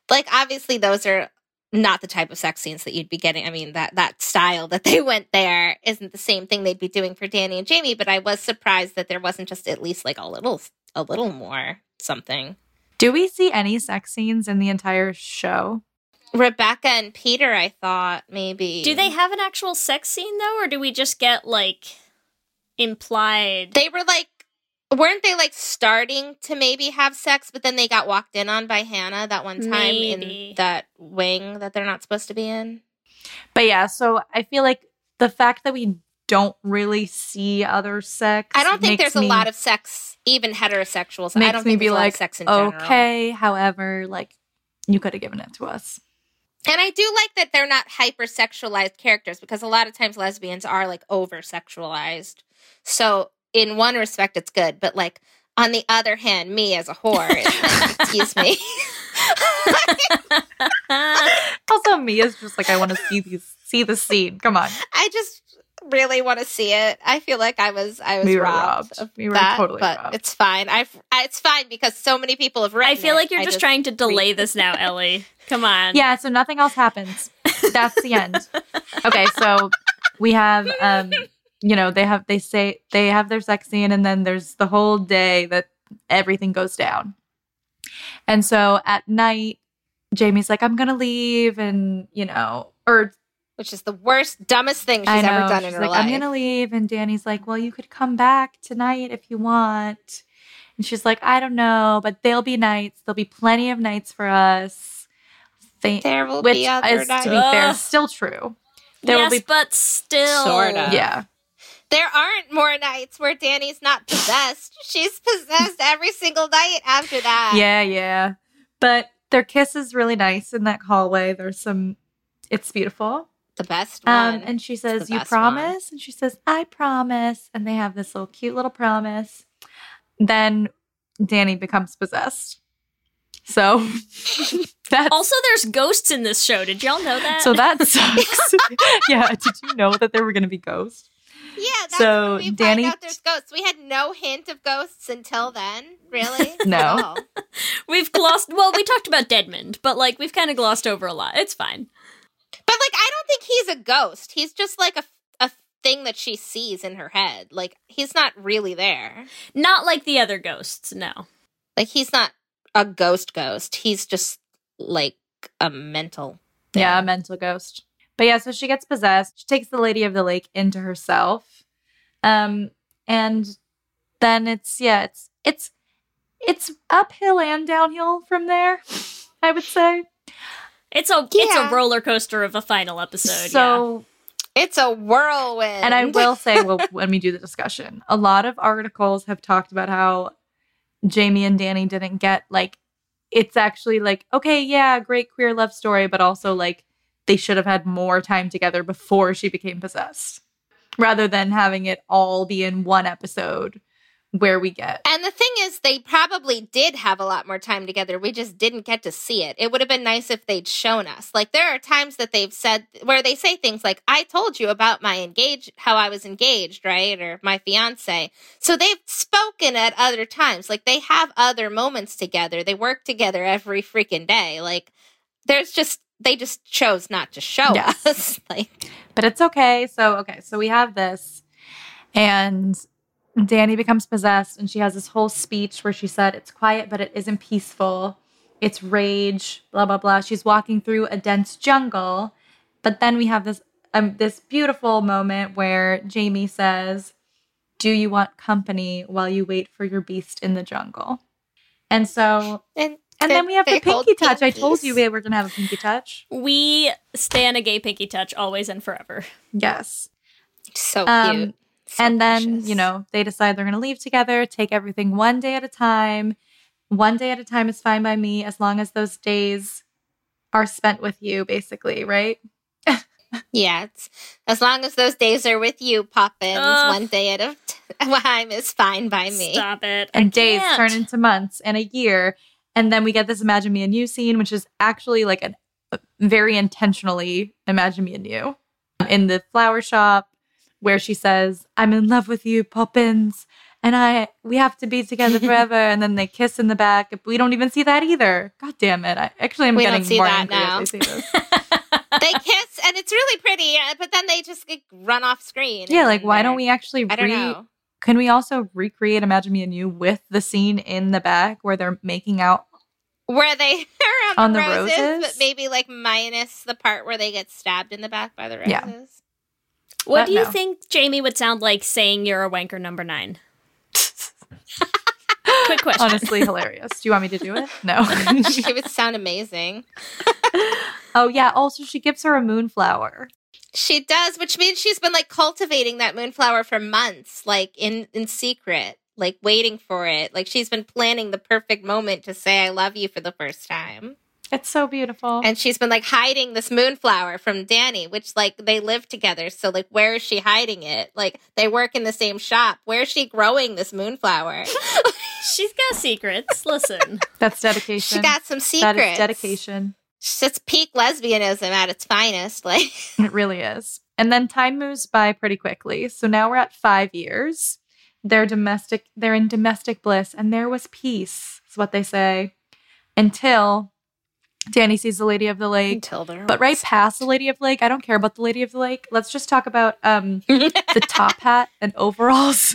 like, obviously, those are not the type of sex scenes that you'd be getting. I mean, that, that style that they <laughs> went there isn't the same thing they'd be doing for Dani and Jamie, but I was surprised that there wasn't just at least, like, a little, a little more something. Do we see any sex scenes in the entire show? Rebecca and Peter, I thought maybe. Do they have an actual sex scene though, or do we just get like implied? they were like weren't they like starting to maybe have sex but then they got walked in on by hannah that one time Maybe. in that wing that they're not supposed to be in But yeah, so I feel like the fact that we don't really see other sex. i don't think makes there's a lot of sex even heterosexuals i makes don't me think be there's a lot like, of sex in general okay. However, like you could have given it to us. And I do like that they're not hypersexualized characters because a lot of times lesbians are like over sexualized. So in one respect, it's good, but like on the other hand, me as a whore, like, excuse me. <laughs> Also, Mia's just like, I want to see these, see the scene. Come on, I just really want to see it. I feel like I was I was we were robbed, robbed. of We were that, totally but robbed. it's fine. I've I, it's fine because so many people have read. I feel like you're I just, trying to delay this now, <laughs> Ellie. Come on. Yeah, so nothing else happens. That's the end. <laughs> Okay, so we have um you know, they have they say they have their sex scene and then there's the whole day that everything goes down. And so at night Jamie's like I'm going to leave and, you know, or which is the worst, dumbest thing she's know, ever done in her like life. I'm going to leave and Dani's like, "Well, you could come back tonight if you want." And she's like, "I don't know, but there'll be nights. There'll be plenty of nights for us." They- there will which be other is to be fair still true. There yes, will be but still. Sorta. yeah. There aren't more nights where Dani's not possessed. She's possessed every single night after that. Yeah, yeah. But their kiss is really nice in that hallway. There's some it's beautiful. The best one. Um and she says, "You best one. promise?" And she says, "I promise." And they have this little cute little promise. Then Dani becomes possessed. So <laughs> that's Also, there's ghosts in this show. Did y'all know that? so that <laughs> sucks. <laughs> yeah, did you know that there were going to be ghosts? Yeah, that's so when we Dani- find out there's ghosts. We had no hint of ghosts until then. Really? <laughs> No. <laughs> We've glossed. Well, we talked about Deadmond, but like we've kind of glossed over a lot. It's fine. But like, I don't think he's a ghost. He's just like a a thing that she sees in her head. Like, he's not really there. Not like the other ghosts. No. Like, he's not a ghost ghost. He's just like a mental. Yeah, a mental ghost. But yeah, so she gets possessed. She takes the Lady of the Lake into herself. Um and then it's yeah, it's it's it's uphill and downhill from there, I would say. It's a it's a roller coaster of a final episode. so It's a whirlwind. and I <laughs> will say well when we do the discussion, a lot of articles have talked about how Jamie and Dani didn't get like it's actually like, okay, yeah, great queer love story, but also like they should have had more time together before she became possessed. Rather than having it all be in one episode where we get And the thing is, they probably did have a lot more time together. We just didn't get to see it. It would have been nice if they'd shown us. Like there are times that they've said where they say things like, "I told you about my engaged, how I was engaged, right?" or my fiance. So they've spoken at other times. Like they have other moments together. They work together every freaking day. Like there's just they just chose not to show <laughs> Yes. us. like but it's okay. So, okay, so we have this, and Dani becomes possessed, and she has this whole speech where she said, It's quiet, but it isn't peaceful. It's rage, blah, blah, blah. She's walking through a dense jungle. But then we have this um, this beautiful moment where Jamie says, Do you want company while you wait for your beast in the jungle? And so, and and then we have the pinky touch. I told you we were going to have a pinky touch. we stay stand a gay pinky touch always and forever. Yes. so Um, cute. So and then, precious. you know, they decide they're going to leave together, take everything one day at a time. One day at a time is fine by me as long as those days are spent with you, basically, right? <laughs> Yeah, it's, as long as those days are with you, Poppins, Ugh. one day at a <laughs> time is fine by me. Stop it. I And days can't. turn into months and a year. And then we get this Imagine Me and You scene, which is actually like a very intentionally Imagine Me and You in the flower shop where she says, I'm in love with you, Poppins. And I, we have to be together <laughs> forever. and then they kiss in the back. We don't even see that either. God damn it. I actually am We don't getting see more that angry now. as they say this. <laughs> they kiss, and it's really pretty, uh, but then they just like, run off screen. yeah, like why don't we actually I don't re- know. Can we also recreate Imagine Me and You with the scene in the back where they're making out? Where they <laughs> are On on, the, the roses, roses? but maybe like minus the part where they get stabbed in the back by the roses. Yeah. What do you no. think Jamie would sound like saying you're a wanker number nine? <laughs> Quick question. Honestly, hilarious. Do you want me to do it? No. <laughs> it would sound amazing. oh yeah. Also, she gives her a moonflower. She does, which means she's been like cultivating that moonflower for months, like in in secret, like waiting for it. Like she's been planning the perfect moment to say "I love you" for the first time. It's so beautiful. And she's been like hiding this moonflower from Dani, which like they live together. So like where is she hiding it? Like they work in the same shop. Where is she growing this moonflower? <laughs> She's got secrets. Listen. That's dedication. she got some secrets. That is dedication. It's peak lesbianism at its finest. <laughs> Like It really is. And then time moves by pretty quickly. So now we're at five years. They're domestic, they're in domestic bliss, and there was peace, is what they say. Until Dani sees the Lady of the Lake. until they're But right past the Lady of the Lake, I don't care about the Lady of the Lake. Let's just talk about um <laughs> the top hat and overalls.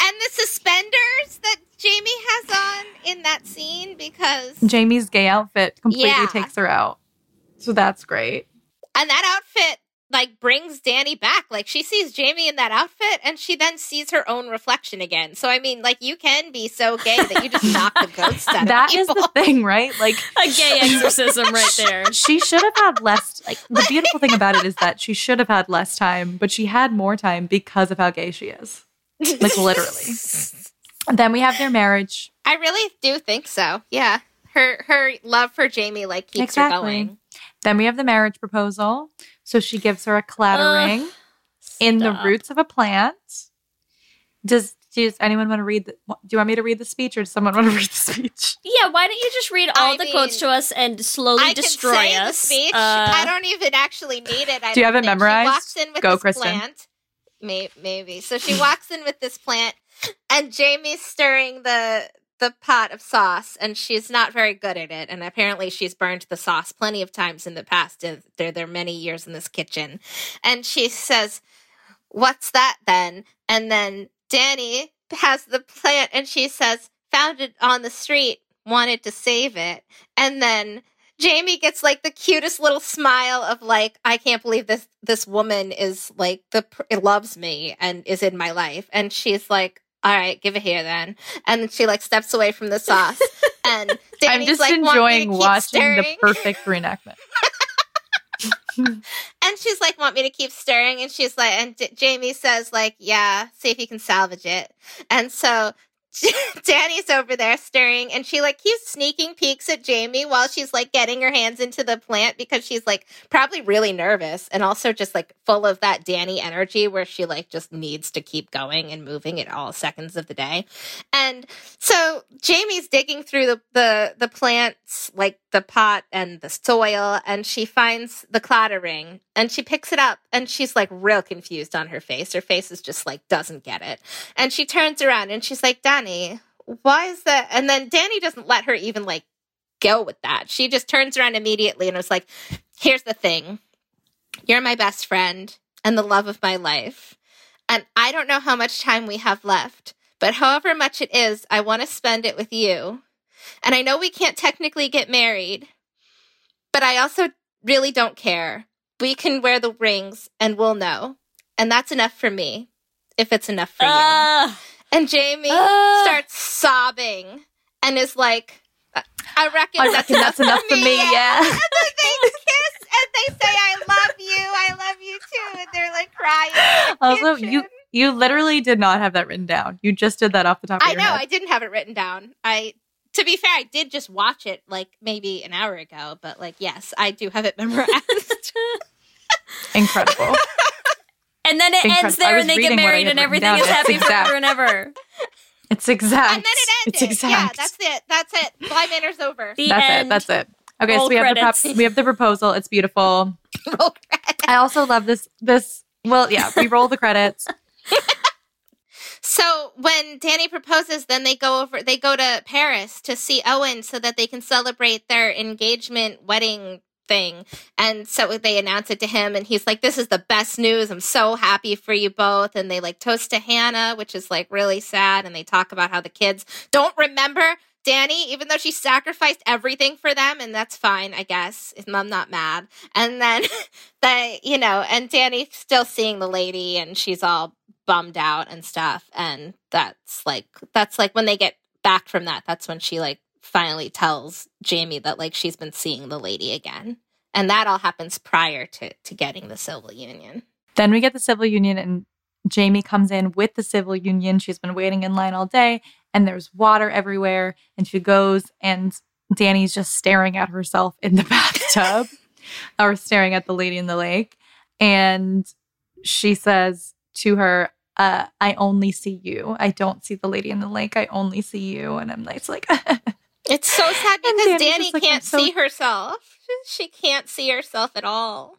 and the suspenders that Jamie has on in that scene because Jamie's gay outfit completely Yeah. takes her out. So that's great. and that outfit like brings Dani back. Like she sees Jamie in that outfit and she then sees her own reflection again. So I mean, like you can be so gay that you just knock the ghosts out That of is people. the thing, right? Like <laughs> A gay exorcism right there. <laughs> she should have had less like the beautiful thing about it is that she should have had less time, but she had more time because of how gay she is. Like literally. <laughs> And then we have their marriage. I really do think so. Yeah. Her her love for Jamie like keeps Exactly. her going. Then we have the marriage proposal. So she gives her a Ugh, clattering in the roots of a plant. Does does anyone want to read the, do you want me to read the speech or does someone <laughs> want to read the speech? Yeah, why don't you just read all I the quotes to us and slowly I destroy can say us? the speech. Uh, I don't even actually need it. I Do you have it think. memorized? She walks in with Go, this Kristin. plant. May- Maybe. So she walks in with this plant, and Jamie's stirring the the pot of sauce, and she's not very good at it. And apparently, she's burned the sauce plenty of times in the past. There, there many years in this kitchen, and she says, "What's that then?" And then Dani has the plant, and she says, "Found it on the street. Wanted to save it." And then Jamie gets like the cutest little smile of like, I can't believe this this woman is like the loves me and is in my life, and she's like, all right, give it here then, and then she like steps away from the sauce, <laughs> and Dani's I'm just like, "Want me to enjoying watching the perfect reenactment. <laughs> And she's like, want me to keep stirring? And she's like, and D- Jamie says, like, yeah, see if you can salvage it. And so <laughs> Dani's over there stirring, and she like keeps sneaking peeks at Jamie while she's like getting her hands into the plant because she's like probably really nervous and also just like full of that Dani energy where she like just needs to keep going and moving at all seconds of the day. And so Jamie's digging through the the the plants, like the pot and the soil, and she finds the clatter ring and she picks it up and she's like real confused on her face. Her face is just like doesn't get it. And she turns around and she's like, Dani, why is that? And then Dani doesn't let her even like go with that. She just turns around immediately and was like, Here's the thing. You're my best friend and the love of my life. And I don't know how much time we have left, but however much it is, I want to spend it with you. And I know we can't technically get married, but I also really don't care. We can wear the rings and we'll know. And that's enough for me, if it's enough for you. Uh, And Jamie Ah. starts sobbing and is like, I- I reckon, I that's, reckon that's enough for me, yeah. And then they kiss and they say, I love you, I love you too. And they're like crying. Also, you kitchen. you literally did not have that written down. You just did that off the top of I your know, head. I didn't have it written down. I, to be fair, I did just watch it like maybe an hour ago, but like, yes, I do have it <laughs> memorized. Incredible. <laughs> and then it Incredible. ends there and they get reading what I married and everything down. is happy exact. forever and ever. It's exact. and then it ended. It's exact. Yeah, that's it. That's it. Bly Manor's over. The That's end. it. That's it. Okay, Roll so we have the prop- we have the proposal. It's beautiful. <laughs> I also love this this well, yeah, we roll the credits. <laughs> <laughs> So when Dani proposes, then they go over. They go to Paris to see Owen so that they can celebrate their engagement wedding thing. And so they announce it to him, and he's like, "This is the best news. I'm so happy for you both." And they like toast to Hannah, which is like really sad. And they talk about how the kids don't remember Dani, even though she sacrificed everything for them, and that's fine, I guess. I'm not mad. And then <laughs> they, you know, and Dani's still seeing the lady, and she's all bummed out and stuff. And that's like that's like when they get back from that, that's when she like finally tells Jamie that like she's been seeing the lady again. And that all happens prior to to getting the civil union. Then we get the civil union and Jamie comes in with the civil union. She's been waiting in line all day and there's water everywhere and she goes and Dani's just staring at herself in the <laughs> bathtub <laughs> or staring at the lady in the lake. And she says to her, uh, I only see you. I don't see the lady in the lake. I only see you. And I'm like, it's like, <laughs> It's so sad because Dani like, can't so- see herself. She can't see herself at all.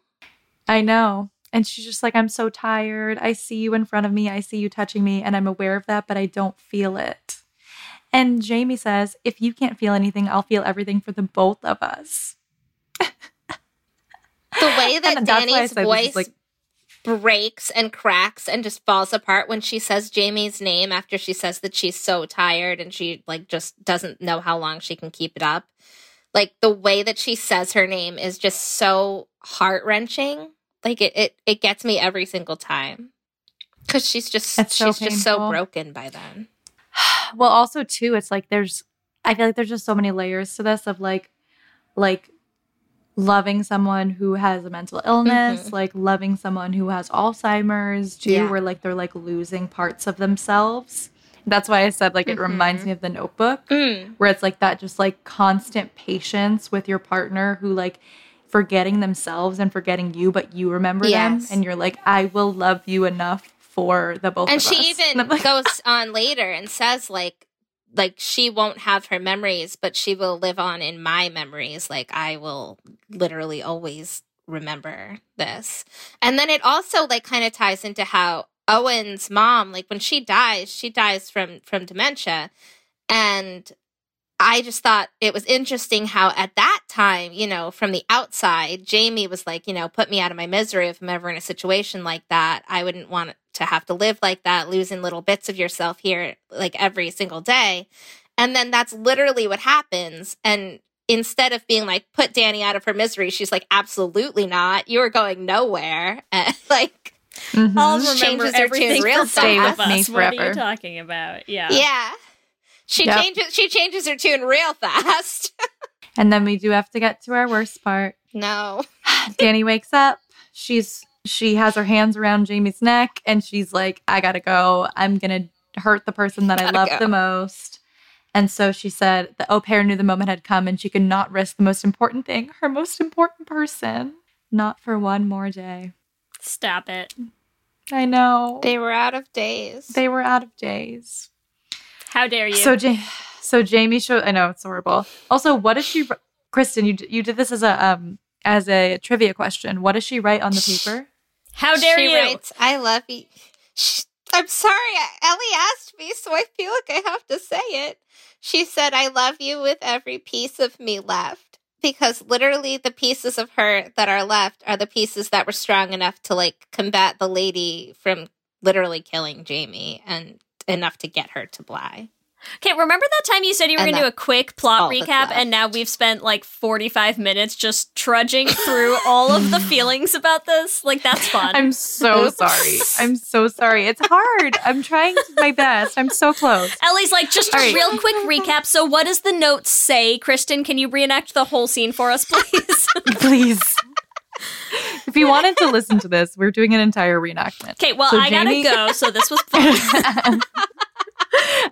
I know. And she's just like, I'm so tired. I see you in front of me. I see you touching me. And I'm aware of that, but I don't feel it. And Jamie says, if you can't feel anything, I'll feel everything for the both of us. The way <laughs> that And that's why I Dani's voice like- breaks and cracks and just falls apart when she says Jamie's name after she says that she's so tired and she like just doesn't know how long she can keep it up. Like the way that she says her name is just so heart wrenching. Like it, it it gets me every single time. Cause she's just so she's just so broken by then. <sighs> well also too it's like there's i feel like there's just so many layers to this of like like loving someone who has a mental illness Mhm. like loving someone who has alzheimer's too Yeah. where like they're like losing parts of themselves that's why i said like it reminds Mhm. me of the notebook Mm. where it's like that just like constant patience with your partner who like forgetting themselves and forgetting you but you remember Yes. them and you're like i will love you enough for the both and of she us <laughs> even And like, goes <laughs> on later and says like like she won't have her memories but she will live on in my memories like i will literally always remember this and then it also like kind of ties into how owen's mom like when she dies she dies from from dementia and I just thought it was interesting how at that time, you know, from the outside, Jamie was like, you know, put me out of my misery if I'm ever in a situation like that. I wouldn't want to have to live like that, losing little bits of yourself here like every single day. And then that's literally what happens. And instead of being like, put Dani out of her misery, she's like, absolutely not. You are going nowhere. <laughs> And like, mhm. I'll remember changes her tune everything real for Stay both with me us. What are you talking about? Yeah. yeah. She Yep. changes she changes her tune real <laughs> fast. And then we do have to get to our worst part. no. <sighs> Dani wakes up. She's she has her hands around Jamie's neck and she's like, I gotta go. I'm gonna hurt the person that I Gotta love go. the most. And so she said the au pair knew the moment had come and she could not risk the most important thing, her most important person, not for one more day. Stop it. I know. They were out of days. They were out of days. How dare you? So, ja- so Jamie showed. I know it's horrible. Also, what does she? Kristin, you d- you did this as a um as a trivia question. What does she write on the paper? How dare she you? writes, "I love you." I'm sorry, Ellie asked me, so I feel like I have to say it. She said, "I love you with every piece of me left." Because literally, the pieces of her that are left are the pieces that were strong enough to like combat the lady from literally killing Jamie and enough to get her to Bly. Okay, remember that time you said you were going to do a quick plot recap, and now we've spent like 45 minutes just trudging through all of the <laughs> feelings about this? Like, that's fun. I'm so sorry. I'm so sorry. It's hard. I'm trying my best. I'm so close. Ellie's like, just a All right. real quick recap. So, what does the note say? Kristin, can you reenact the whole scene for us, please? <laughs> Please. If you wanted to listen to this, we're doing an entire reenactment. okay, well, So I Jamie- gotta go, so this was fun. <laughs>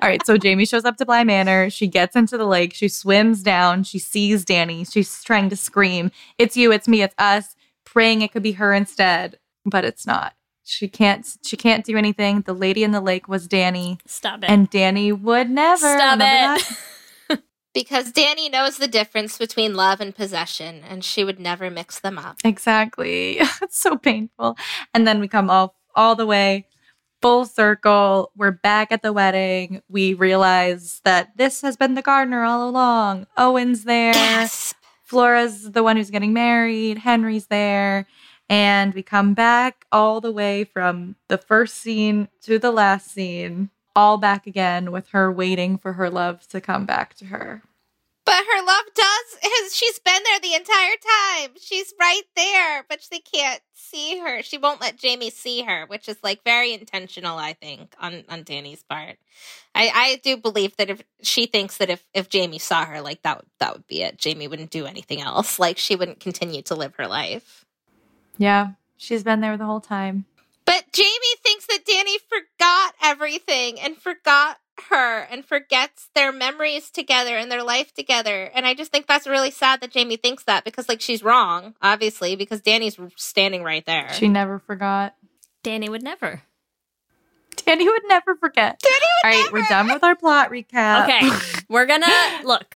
All right, so Jamie shows up to Bly Manor. She gets into the lake. She swims down. She sees Dani. She's trying to scream, "It's you! It's me! It's us!" Praying it could be her instead, but it's not. She can't. She can't do anything. The lady in the lake was Dani, Stop it. and Dani would never. Stop it. <laughs> Because Dani knows the difference between love and possession, and she would never mix them up. Exactly. <laughs> it's so painful. And then we come all all the way full circle. We're back at the wedding. We realize that this has been the gardener all along. Owen's there. Yes. Flora's the one who's getting married. Henry's there. And we come back all the way from the first scene to the last scene, all back again with her waiting for her love to come back to her. But her love does. She's been there the entire time. She's right there, but they can't see her. She won't let Jamie see her, which is like very intentional, I think, on on Dani's part. I I do believe that if she thinks that if if Jamie saw her, like that that would be it. Jamie wouldn't do anything else. Like she wouldn't continue to live her life. Yeah, she's been there the whole time. But Jamie thinks that Dani forgot everything and forgot her and forgets their memories together and their life together. And I just think that's really sad that Jamie thinks that because, like, she's wrong, obviously, because Dani's standing right there. She never forgot. Dani would never. Dani would never forget. Dani would All right, never. we're done with our plot recap. Okay, <laughs> we're gonna look.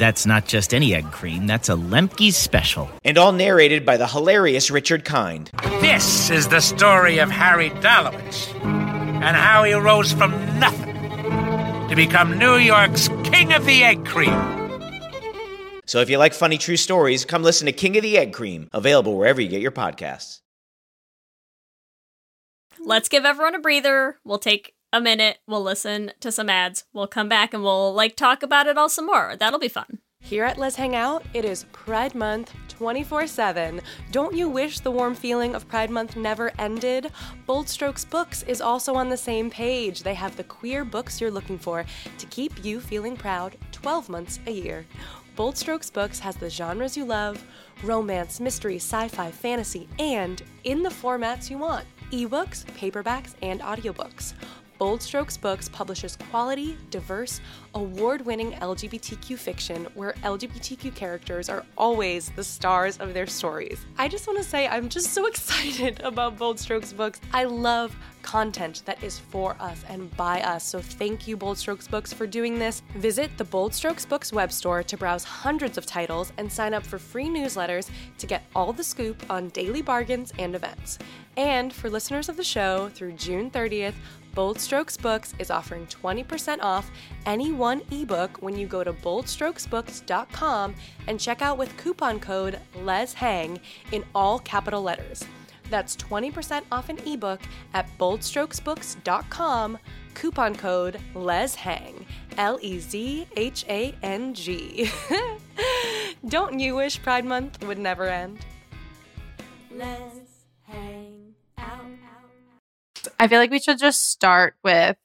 That's not just any egg cream, that's a Lemke's special. and all narrated by the hilarious Richard Kind. This is the story of Harry Dalowitz and how he rose from nothing to become New York's King of the Egg Cream. So if you like funny true stories, come listen to King of the Egg Cream, available wherever you get your podcasts. Let's give everyone a breather. We'll take a minute. We'll listen to some ads. We'll come back and we'll like talk about it all some more. That'll be fun. Here at Lez Hang Out, it is Pride Month 24 7. Don't you wish the warm feeling of Pride Month never ended? Bold Strokes Books is also on the same page. They have the queer books you're looking for to keep you feeling proud 12 months a year. Bold Strokes Books has the genres you love romance, mystery, sci fi, fantasy, and in the formats you want ebooks, paperbacks, and audiobooks. Bold Strokes Books publishes quality, diverse, award winning LGBTQ fiction where LGBTQ characters are always the stars of their stories. I just want to say I'm just so <laughs> excited about Bold Strokes Books. I love content that is for us and by us, so thank you, Bold Strokes Books, for doing this. Visit the Bold Strokes Books web store to browse hundreds of titles and sign up for free newsletters to get all the scoop on daily bargains and events. And for listeners of the show, through June 30th, Bold Strokes Books is offering 20% off any one ebook when you go to boldstrokesbooks.com and check out with coupon code LEZHANG in all capital letters. That's 20% off an ebook at boldstrokesbooks.com, coupon code LEZHANG. L E Z H A N G. <laughs> Don't you wish Pride Month would never end? Out. I feel like we should just start with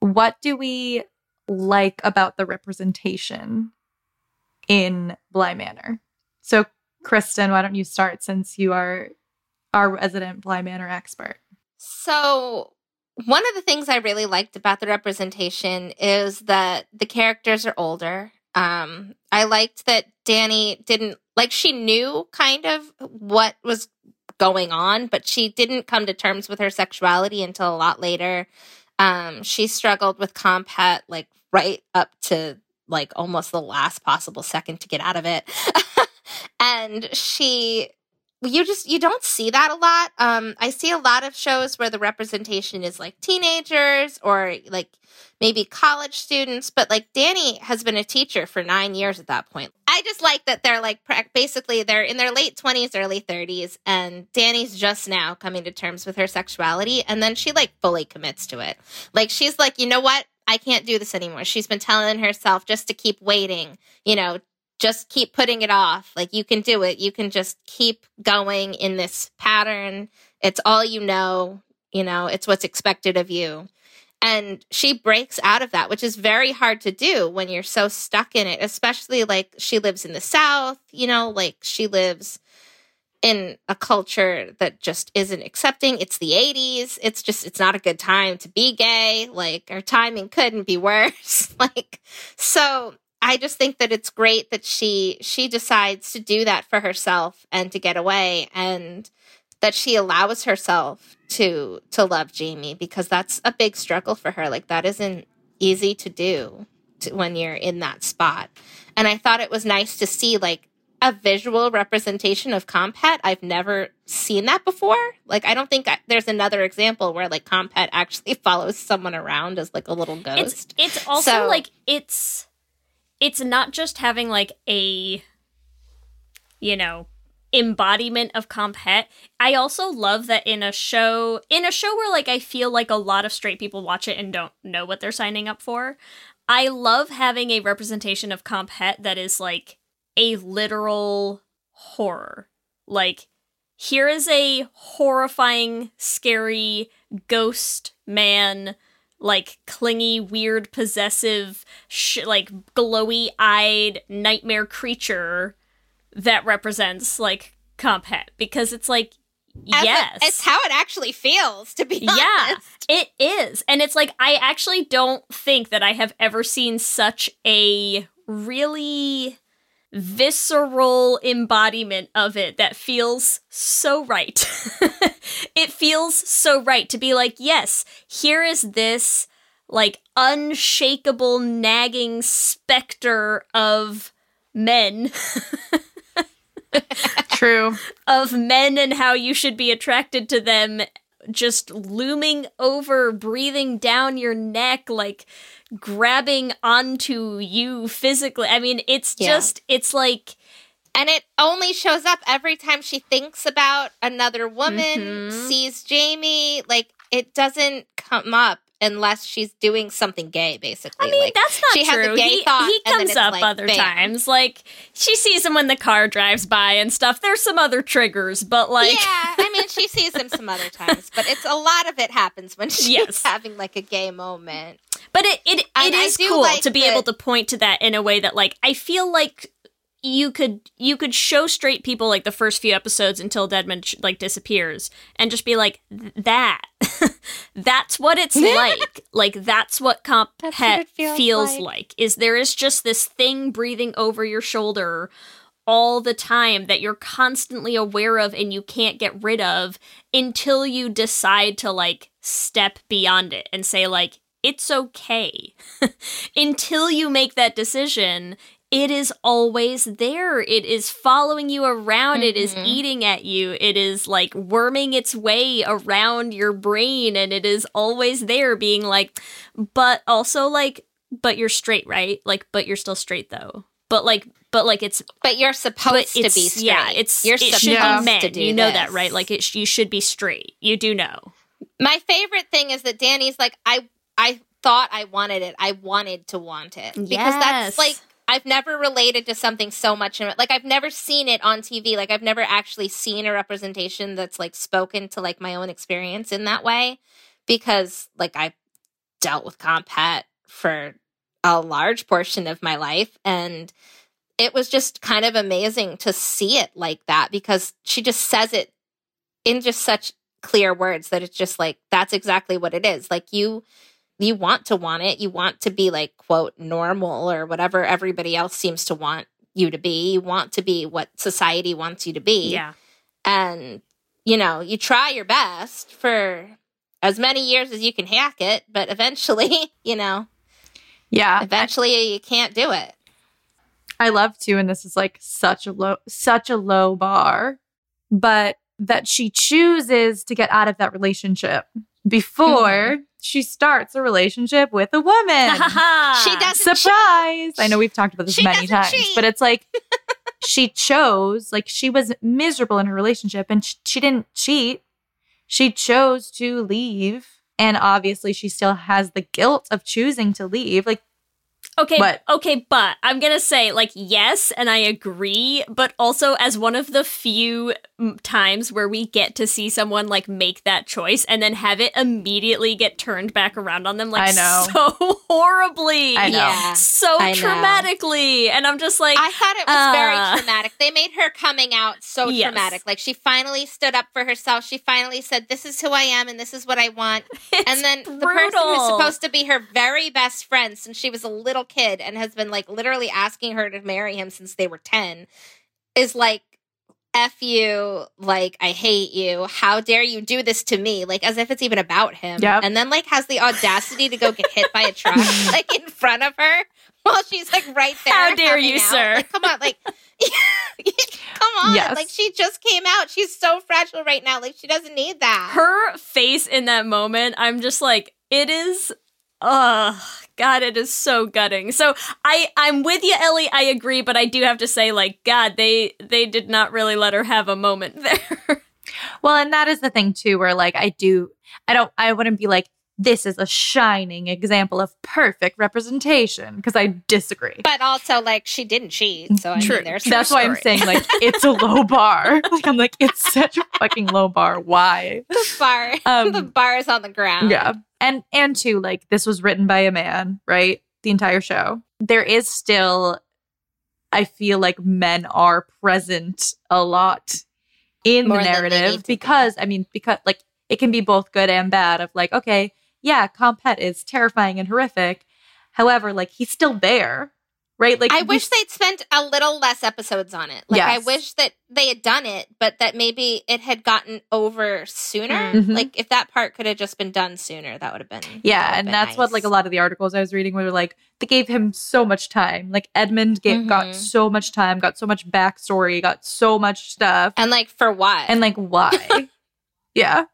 what do we like about the representation in Bly Manor? So, Kristin, why don't you start since you are our resident Bly Manor expert? So, one of the things I really liked about the representation is that the characters are older. Um, I liked that Dani didn't like she knew kind of what was going on, but she didn't come to terms with her sexuality until a lot later. Um, she struggled with Comphet like right up to like almost the last possible second to get out of it. <laughs> and she you just you don't see that a lot. Um i see a lot of shows where the representation is like teenagers or like maybe college students but like dani has been a teacher for nine years at that point. I just like that they're like basically they're in their late 20s early 30s and dani's just now coming to terms with her sexuality and then she like fully commits to it. Like she's like you know what? I can't do this anymore. She's been telling herself just to keep waiting you know just keep putting it off. Like you can do it. You can just keep going in this pattern. It's all you know, you know, it's what's expected of you. And she breaks out of that, which is very hard to do when you're so stuck in it, especially like she lives in the South, you know, like she lives in a culture that just isn't accepting. It's the 80s. It's just, it's not a good time to be gay. Like, our timing couldn't be worse. <laughs> like, so I just think that it's great that she she decides to do that for herself and to get away and that she allows herself to to love Jamie because that's a big struggle for her like that isn't easy to do to, when you're in that spot. And I thought it was nice to see like a visual representation of Comphet. I've never seen that before. Like I don't think I, there's another example where like Comphet actually <laughs> follows someone around as like a little ghost. It's it's also So- like it's it's not just having like a you know embodiment of comp het. I also love that in a show in a show where like I feel like a lot of straight people watch it and don't know what they're signing up for. I love having a representation of comp het that is like a literal horror. Like here is a horrifying, scary ghost man like clingy, weird, possessive, sh- like glowy eyed nightmare creature that represents like comp het because it's like As yes. it- it's how it actually feels, to be honest. yeah it is. And it's like i actually don't think that i have ever seen such a really visceral embodiment of it that feels so right <laughs> it feels so right to be like yes here is this like unshakable nagging specter of men <laughs> True. of men and how you should be attracted to them just looming over, breathing down your neck, like grabbing onto you physically. I mean, it's Yeah. just, it's like, And it only shows up every time she thinks about another woman, Mhm. sees Jamie. Like, it doesn't come up unless she's doing something gay, basically. I mean, like, that's not she true. has a gay he, thought. he comes up like, other bam. times. Like, she sees him when the car drives by and stuff. There's some other triggers, but like, yeah, I mean, she sees him some other times, but it's a lot of it happens when <laughs> she's Yes. having like a gay moment. But it it, it is cool like to be that- able to point to that in a way that like I feel like you could you could show straight people like the first few episodes until Deadmond like disappears and just be like that <laughs> that's what it's <laughs> like like that's what comp That's what feels feels like. like is there is just this thing breathing over your shoulder all the time that you're constantly aware of and you can't get rid of until you decide to like step beyond it and say like it's okay <laughs> until you make that decision it is always there it is following you around it is Mhm. eating at you it is like worming its way around your brain and it is always there being like but also like but you're straight right like but you're still straight though but like but like it's But you're but supposed to be straight. yeah it's you're it supposed men to do you know that right like it sh- you should be straight you do know My favorite thing is that Dani's like, I I thought I wanted it. I wanted to want it. Because Yes. that's like I've never related to something so much in. Like I've never seen it on TV. Like I've never actually seen a representation that's like spoken to like my own experience in that way. Because like I dealt with comphet for a large portion of my life and it was just kind of amazing to see it like that because she just says it in just such clear words that it's just like that's exactly what it is like you you want to want it. You want to be like quote normal or whatever everybody else seems to want you to be. You want to be what society wants you to be. Yeah. And you know you try your best for as many years as you can hack it but eventually <laughs> you know Yeah. eventually you can't do it. I love to, and this is like such a low, such a low bar, but that she chooses to get out of that relationship before mm-hmm. she starts a relationship with a woman. <laughs> she doesn't Surprise! I know we've talked about this She many times, cheat. but it's like <laughs> she chose, like she was miserable in her relationship and sh- she didn't cheat. She chose to leave. And obviously, she still has the guilt of choosing to leave. Like, Okay, What? okay, but I'm gonna say like yes, and I agree, but also as one of the few times where we get to see someone like make that choice and then have it immediately get turned back around on them like I know. so <laughs> horribly, I know. Yeah, so I know. and I'm just like, I thought it was uh, very traumatic. They made her coming out so Yes. traumatic. Like she finally stood up for herself. She finally said, "This is who I am, and this is what I want." <laughs> it's and then the person who's supposed to be her very best friend since she was a little kid and has been like literally asking her to marry him since they were 10 is like F you, like, I hate you. How dare you do this to me? Like, as if it's even about him. Yep. And then, like, has the audacity to go get hit by a truck, <laughs> like, in front of her while she's, like, right there. How dare you, out. sir. Like, come on, like, <laughs> <laughs> come on. Yes. Like, she just came out. She's so fragile right now. Like, she doesn't need that. her face in that moment, I'm just like, it is, uh, God, it is so gutting. So I I'm with you, Ellie. I agree, but I do have to say, like, God, they they did not really let her have a moment <laughs> there. Well, and that is the thing too, where like I do, I don't, I wouldn't be like, this is a shining example of perfect representation because I disagree. But also, like, she didn't cheat. So, I True. mean, there's That's why I'm saying like it's a low bar. <laughs> Like I'm like it's such a fucking low bar. Why? the bar. Um, the bar is on the ground. Yeah. And and two, like this was written by a man, right? The entire show. There is still I feel like men are present a lot in More the narrative because I mean because like it can be both good and bad of like okay, yeah, Comphet is terrifying and horrific. However, like he's still there. Right? Like I wish they'd spent a little less episodes on it. Like, I wish that they had done it, but that maybe it had gotten over sooner. Mhm. Like, if that part could have just been done sooner, that would have been. Yeah, and been that's what like a lot of the articles I was reading were like they gave him so much time. Like Edmund ga- Mhm. got so much time, got so much backstory, got so much stuff, And, like, for what? and like why? <laughs> yeah,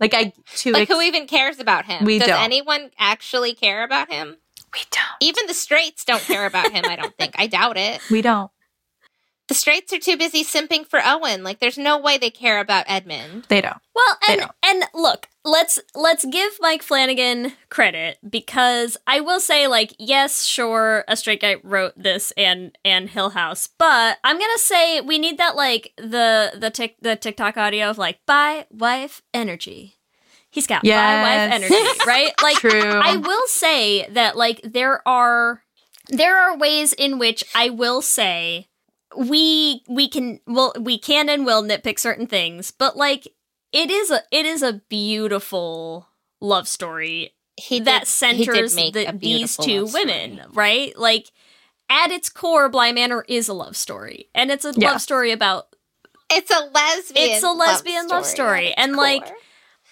like I to like, ex- who even cares about him? We Does don't. anyone actually care about him? we don't, Even the straights don't care about him, I don't think. I doubt it. we don't, The straights are too busy simping for Owen. Like, there's no way they care about Edmund. they don't. Well, and don't. and look, let's let's give Mike Flanagan credit because I will say, like, yes, sure, a straight guy wrote this and and Hill House, but I'm gonna say we need that like the the tick the TikTok audio of like by wife energy. He's got by wife energy, right? <laughs> Like, True. I will say that like there are there are ways in which I will say we we can well we can and will nitpick certain things, but like it is a it is a beautiful love story He that did, he centers make the, these two women, right? Like at its core, Bly Manor is a love story, and it's a Yeah. love story about It's a lesbian. it's a lesbian love story, at its and like.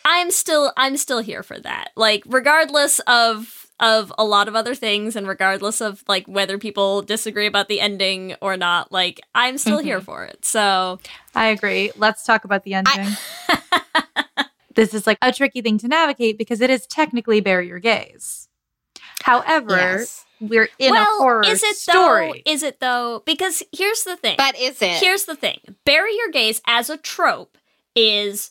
I'm still I'm still here for that. Like regardless of of a lot of other things and regardless of like whether people disagree about the ending or not, like I'm still here mm-hmm. for it. So I agree. Let's talk about the ending. <laughs> this is like a tricky thing to navigate because it is technically bury your gays. However, Yes. we're in well, a horror is it story. though? Is it though? Because here's the thing. But is it? Here's the thing. Bury your gays as a trope is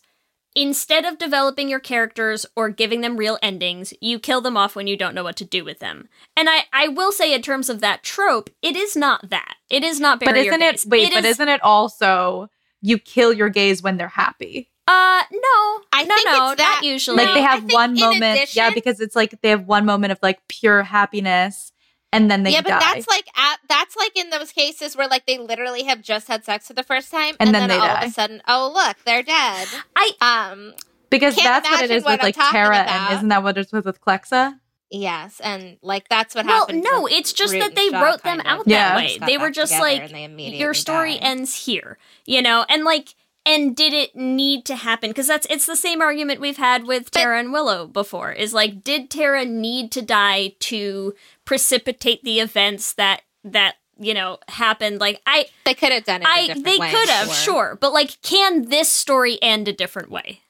instead of developing your characters or giving them real endings, you kill them off when you don't know what to do with them. And I, I will say in terms of that trope, it is not that. It is not bury but isn't it gaze. wait, but is- isn't it also you kill your gays when they're happy? uh no. I no, think no, it's that- usually like they have think one in moment yeah because it's like they have one moment of like pure happiness and then they yeah, but die that's like at, that's like in those cases where like they literally have just had sex for the first time, And and, then then, they all of a sudden, oh look, they're dead. I Um, because that's what it is what with I'm like Tara about. and isn't that what it's with with Clexa? yes, and like that's what well, happened. Well, no, it's just that they Shaw, wrote them kind of. out Yeah. that way. They were just like and they immediately your story died. ends here, you know, and like and did it need to happen? Because that's it's the same argument we've had with Tara and Willow before. Is like, did Tara need to die to precipitate the events that that you know happened? Like I, They could have done it. a I different they could have sure. sure, but like, can this story end a different way?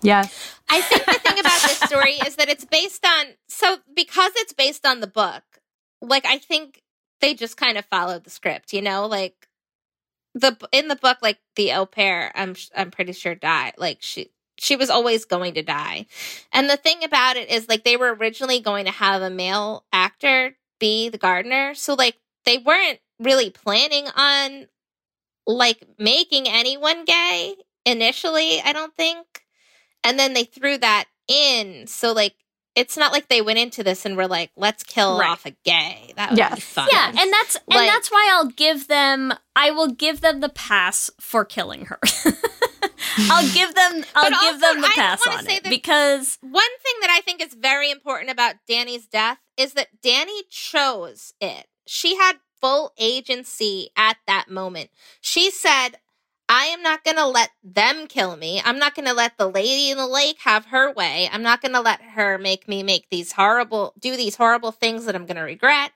Yes. I think the thing about this story <laughs> is that it's based on so because it's based on the book. Like I think they just kind of followed the script, you know, like the in the book, like the au pair, I'm I'm pretty sure died. Like she she was always going to die, and the thing about it is like they were originally going to have a male actor be the gardener, so like they weren't really planning on like making anyone gay initially. I don't think and then they threw that in so like it's not like they went into this and were like let's kill Right. off a gay that would Yes. be fun Yeah, and that's and that's why I'll give them I will give them the pass for killing her. <laughs> I'll give them I'll But give also, them the I pass wanna on say it that- because one thing that i think is very important about dani's death is that dani chose it she had full agency at that moment she said I am not going to let them kill me. I'm not going to let the lady in the lake have her way. I'm not going to let her make me make these horrible, do these horrible things that I'm going to regret.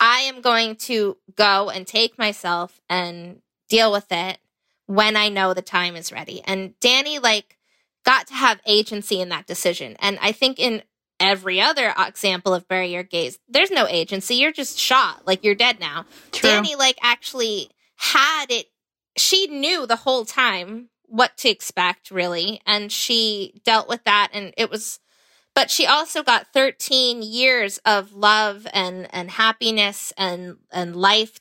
I am going to go and take myself and deal with it when I know the time is ready. And Dani, like, got to have agency in that decision. And I think in every other example of bury your gays, there's no agency. You're just shot. Like you're dead now. True. Dani, like, actually had it. She knew the whole time what to expect, really. And she dealt with that. And it was, but she also got 13 years of love and, and happiness and, and life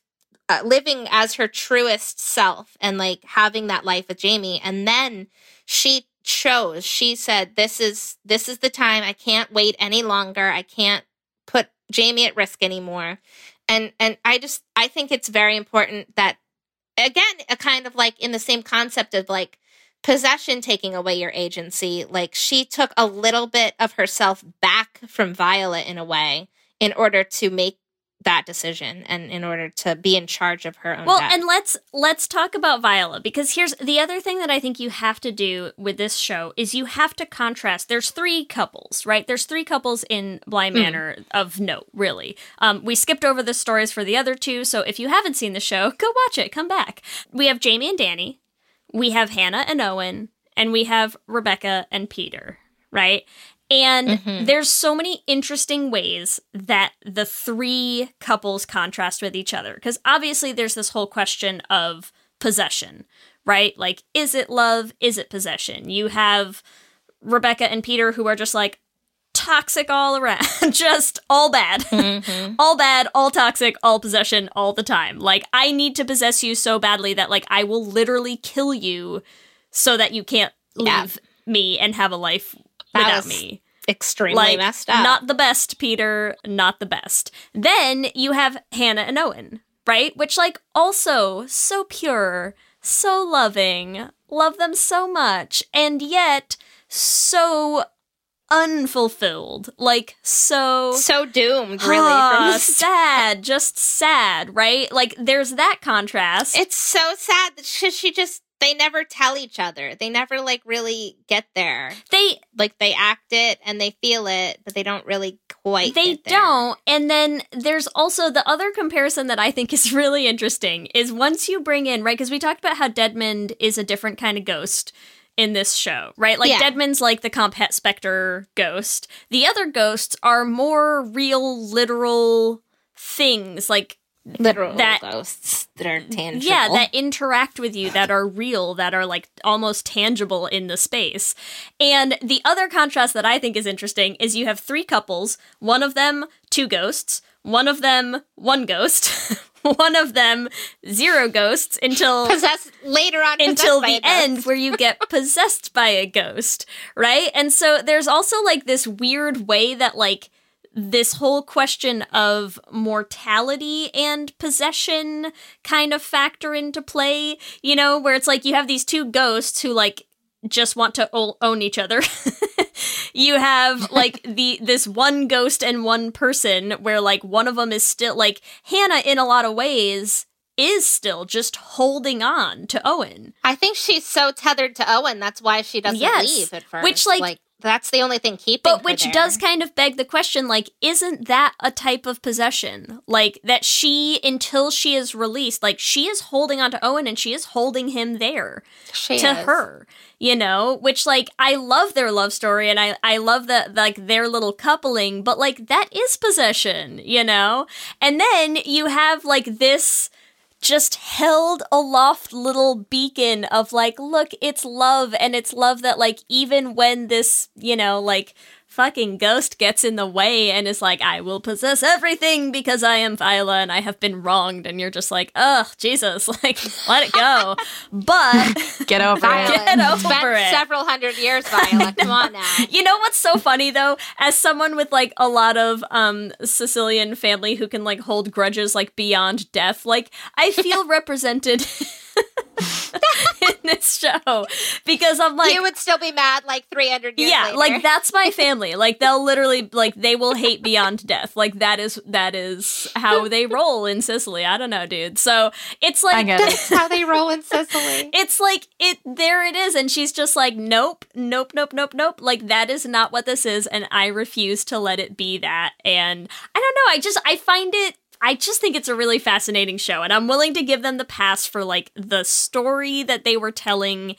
uh, living as her truest self and like having that life with Jamie. And then she chose, she said, this is, this is the time. I can't wait any longer. I can't put Jamie at risk anymore. And, and I just, I think it's very important that again, a kind of like in the same concept of like possession taking away your agency. Like she took a little bit of herself back from Viola in a way in order to make that decision and in order to be in charge of her own Well, death. and let's let's talk about Viola because here's the other thing that I think you have to do with this show is you have to contrast. There's three couples, right? There's three couples in Bly Hmm. Manor of note, really. Um, we skipped over the stories for the other two, so if you haven't seen the show, <laughs> go watch it. Come back. We have Jamie and Dani, we have Hannah and Owen, and we have Rebecca and Peter, right? And Mm-hmm. there's so many interesting ways that the three couples contrast with each other. Because obviously, there's this whole question of possession, right? Like, is it love? Is it possession? You have Rebecca and Peter who are just like toxic all around, <laughs> just all bad. Mm-hmm. all bad, all toxic, all possession all the time. Like, I need to possess you so badly that, like, I will literally kill you so that you can't Yeah. leave me and have a life That without me. extremely Like, messed up. not the best, Peter, not the best. Then you have Hannah and Owen, right? Which, like, also so pure, so loving, love them so much, and yet so unfulfilled. Like, so. so doomed, really. Start. sad, just sad, right? Like, there's that contrast. It's so sad that she, she just they never tell each other. They never like really get there. they Like they act it and they feel it, but they don't really quite. they get there. don't and then there's also the other comparison that i think is <laughs> really interesting is once you bring in right because we talked about how deadmond is a different kind of ghost in this show right like Yeah. deadmond's like the comphet specter ghost the other ghosts are more real literal things like literal that- ghosts that are tangible. yeah, that interact with you, that are real, that are like almost tangible in the space. And the other contrast that I think is interesting is you have three couples, one of them, two ghosts, one of them, one ghost, <laughs> one of them, zero ghosts until <laughs> possessed later on until the end where you get <laughs> possessed by a ghost, right? And so there's also like this weird way that like this whole question of mortality and possession kind of factor into play, you know, where it's like you have these two ghosts who like just want to o- own each other. <laughs> you have <laughs> like the this one ghost and one person where like one of them is still like Hannah in a lot of ways is still just holding on to Owen. I think she's so tethered to Owen. That's why she doesn't Yes. leave at first. Which, like- that's the only thing keeping. But which there. does kind of beg the question like isn't that a type of possession? Like that she until she is released, like she is holding on to Owen and she is holding him there She to is. her. You know, which like I love their love story and I I love that like their little coupling, but like that is possession, you know? And then you have like this just held aloft little beacon of like, look, it's love, and it's love that like even when this, you know, like fucking ghost gets in the way and is like, I will possess everything because I am Viola and I have been wronged, and you're just like, ugh, Jesus, <laughs> like let it go. <laughs> But <laughs> Get over Viola, it. Get over spent it. several hundred years, Viola. Come on now. you know what's so funny though? As someone with like a lot of um Sicilian family who can like hold grudges like beyond death, like I feel represented <laughs> in this show because I'm like you would still be mad like 300 years yeah, later. like that's my family. Like they'll literally like they will hate beyond <laughs> death. Like that is that is how they roll in Sicily. I don't know, dude. So it's like I get it. That's how they roll in Sicily. <laughs> it's like it there it is and she's just like nope nope nope nope nope like that is not what this is and i refuse to let it be that and i don't know i just i find it i just think it's a really fascinating show and i'm willing to give them the pass for like the story that they were telling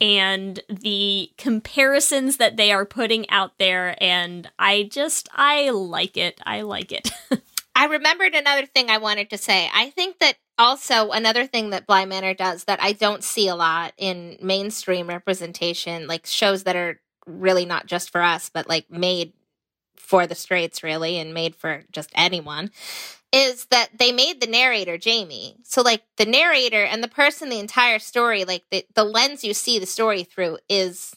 and the comparisons that they are putting out there and I just I like it. I like it. <laughs> I remembered another thing I wanted to say. I think that also another thing that Bly Manor does that I don't see a lot in mainstream representation, like shows that are really not just for us, but like made for the straights really and made for just anyone is that they made the narrator Jamie. So like the narrator and the person the entire story like the the lens you see the story through is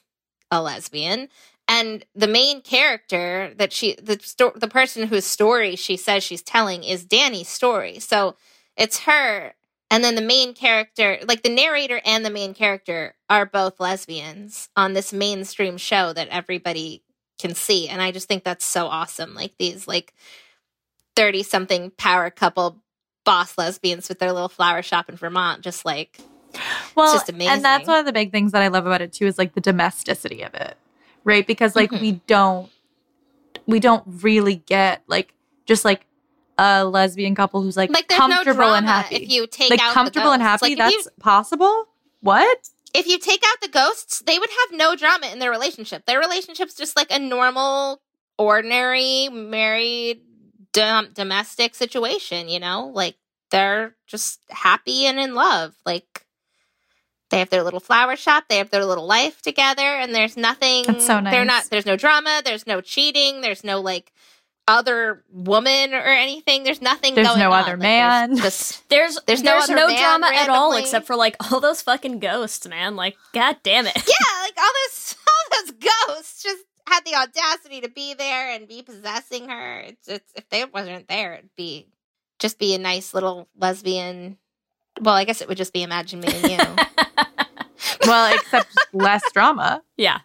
a lesbian and the main character that she the sto- the person whose story she says she's telling is Dani's story. So it's her and then the main character like the narrator and the main character are both lesbians on this mainstream show that everybody can see and I just think that's so awesome. Like these like 30 something power couple boss lesbians with their little flower shop in Vermont just like well, just amazing. and that's one of the big things that I love about it too is like the domesticity of it, right? Because like Mhm. we don't, we don't really get like just like a lesbian couple who's like, Like, there's no comfortable and happy. if you take like out the comfortable and happy. Like, that's possible. What? If you take out the ghosts, they would have no drama in their relationship. Their relationship's just like a normal, ordinary, married, dom- domestic situation, you know? Like they're just happy and in love. Like they have their little flower shop, they have their little life together, and there's nothing. That's so They're not. There's no drama. There's no cheating. There's no like other woman or anything. There's nothing. Going on. There's no on. other Like, man. There's just <laughs> There's There's no man drama at all except for like all those fucking ghosts, man. Like, god damn it. yeah, like all those <laughs> all those ghosts just had the audacity to be there and be possessing her. It's, it's if they wasn't there, it'd be just be a nice little lesbian. Well, I guess it would just be Imagine Me and You. <laughs> well, except less drama. Yeah.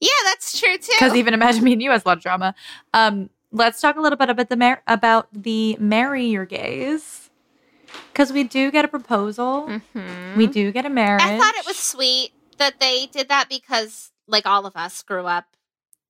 yeah, that's true too. Because even Imagine Me and You has a lot of drama. Um, let's talk a little bit about the mar- about the marry your gays. Because we do get a proposal. Mm-hmm. We do get a marriage. I thought it was sweet that they did that because, like all of us, grew up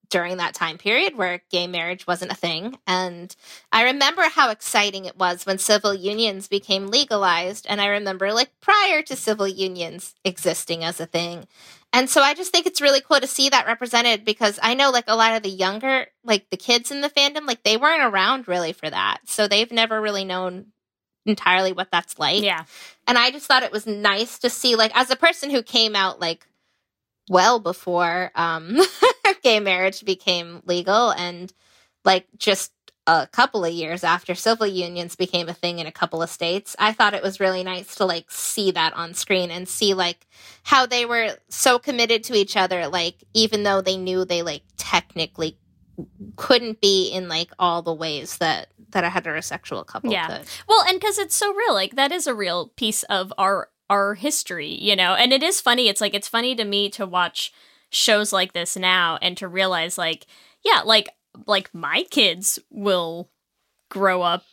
during that time period where gay marriage wasn't a thing. And I remember how exciting it was when civil unions became legalized. And I remember, like, prior to civil unions existing as a thing. And so I just think it's really cool to see that represented because I know, like, a lot of the younger, like, the kids in the fandom, like, they weren't around really for that. So they've never really known entirely what that's like. Yeah. And I just thought it was nice to see, like, as a person who came out like well before um <laughs> gay marriage became legal and like just a couple of years after civil unions became a thing in a couple of states i thought it was really nice to like see that on screen and see like how they were so committed to each other like even though they knew they like technically couldn't be in like all the ways that that a heterosexual couple Yeah. could Well, and because it's so real, like that is a real piece of our our history, you know. And it is funny. It's like it's funny to me to watch shows like this now and to realize, like, yeah, like like my kids will grow up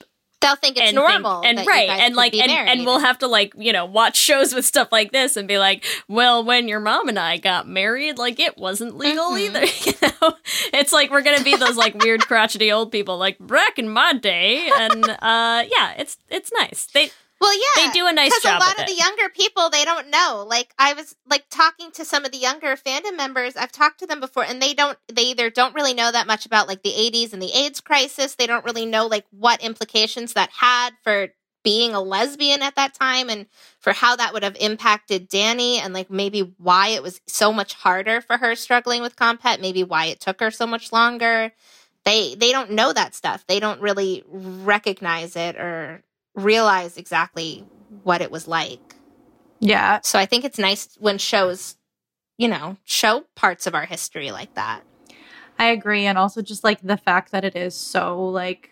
they'll think it's and normal think- and right and like and, and we'll have to like you know watch shows with stuff like this and be like well when your mom and i got married like it wasn't legal Mm-hmm. either <laughs> you know? It's like we're gonna be those like weird crotchety old people like back in my day and uh yeah it's it's nice. They Well, yeah, They do a nice job. because a lot of it. the younger people they don't know. Like I was like talking to some of the younger fandom members. I've talked to them before, and they don't. They either don't really know that much about like the '80s and the AIDS crisis. They don't really know like what implications that had for being a lesbian at that time, and for how that would have impacted Dani, and like maybe why it was so much harder for her struggling with Comphet. Maybe why it took her so much longer. They they don't know that stuff. They don't really recognize it or realize exactly what it was like. Yeah. So I think it's nice when shows, you know, show parts of our history like that. I agree. And also just like the fact that it is so like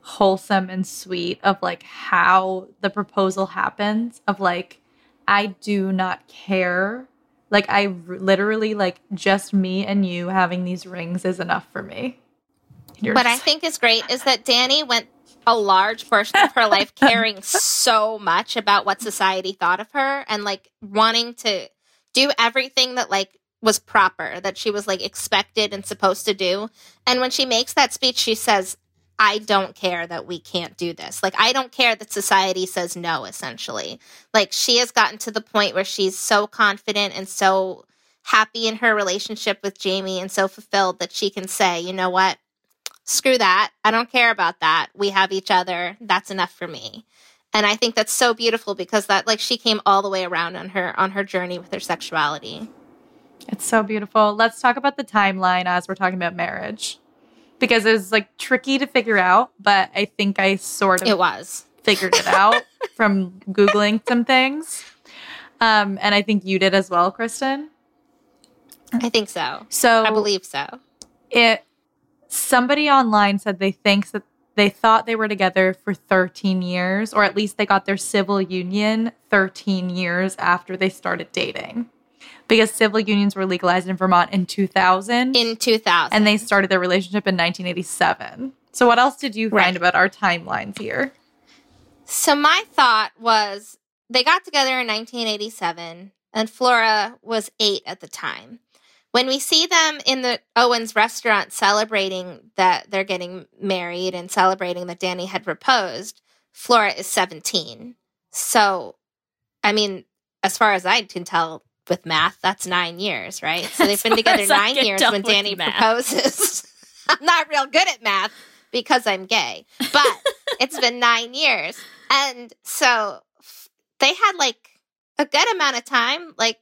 wholesome and sweet of like how the proposal happens of like I do not care. Like I r- literally like just me and you having these rings is enough for me. You're what I think is great is that Dani went a large portion of her life <laughs> caring so much about what society thought of her and like wanting to do everything that like was proper that she was like expected and supposed to do. And when she makes that speech she says I don't care that we can't do this. Like, I don't care that society says no, essentially. Like, she has gotten to the point where she's so confident and so happy in her relationship with Jamie and so fulfilled that she can say, you know what? Screw that. I don't care about that. We have each other. That's enough for me. And I think that's so beautiful because that like she came all the way around on her on her journey with her sexuality. It's so beautiful. Let's talk about the timeline as we're talking about marriage. Because it was like tricky to figure out, but I think I sort of It was. figured it out <laughs> from Googling some things. Um, and I think you did as well, Kristin. I think so. So I believe so. it somebody online said they thinks that they thought they were together for 13 years or at least they got their civil union 13 years after they started dating because civil unions were legalized in Vermont in 2000 In 2000. and they started their relationship in 1987 so what else did you find Right. about our timelines here So my thought was they got together in 1987 and Flora was 8 at the time. When we see them in the Owens restaurant celebrating that they're getting married and celebrating that Dani had proposed, Flora is 17. So I mean, as far as I can tell with math, that's 9 years, right? So they've been <laughs> together 9 years when Dani math. proposes. <laughs> I'm not real good at math because I'm gay, but it's been nine years. And so f- they had like a good amount of time, like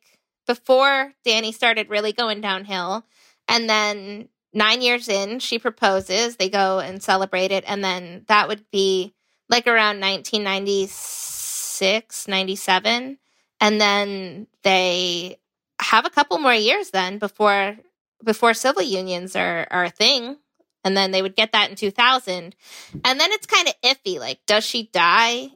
before Dani started really going downhill. And then nine years in, she proposes, they go and celebrate it. And then that would be like around 1996, 97. And then they have a couple more years then before before civil unions are, are a thing and then they would get that in 2000 and then it's kind of iffy like does she die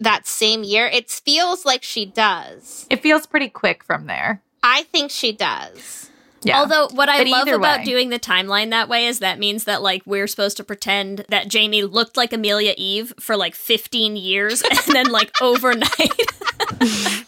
that same year it feels like she does it feels pretty quick from there i think she does yeah Although what I But love about way. doing the timeline that way is that means that like we're supposed to pretend that Jamie looked like Amelia Eve for like 15 years and then like <laughs> overnight <laughs>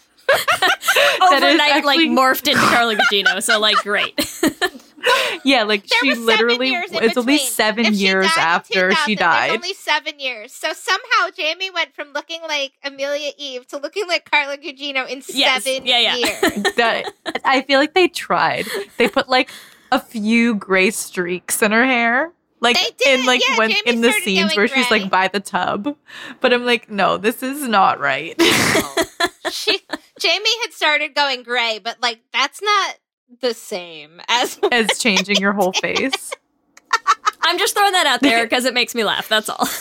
overnight actually- like morphed into Carla Gugino. So like great. <laughs> <laughs> yeah like There she literally it's only between. seven If years after she died only seven years so somehow jamie went from looking like amelia eve to looking like carla gugino in Yes. seven Yeah, yeah. years <laughs> that I feel like they tried. They put like a few gray streaks in her hair. Like They did, in like yeah, when Jamie in the scenes where she's like by the tub. But I'm like, no, this is not right. <laughs> she jamie had started going gray but like that's not the same as <laughs> As changing your whole face. I'm just throwing that out there <laughs> because it makes me laugh. That's all. <laughs>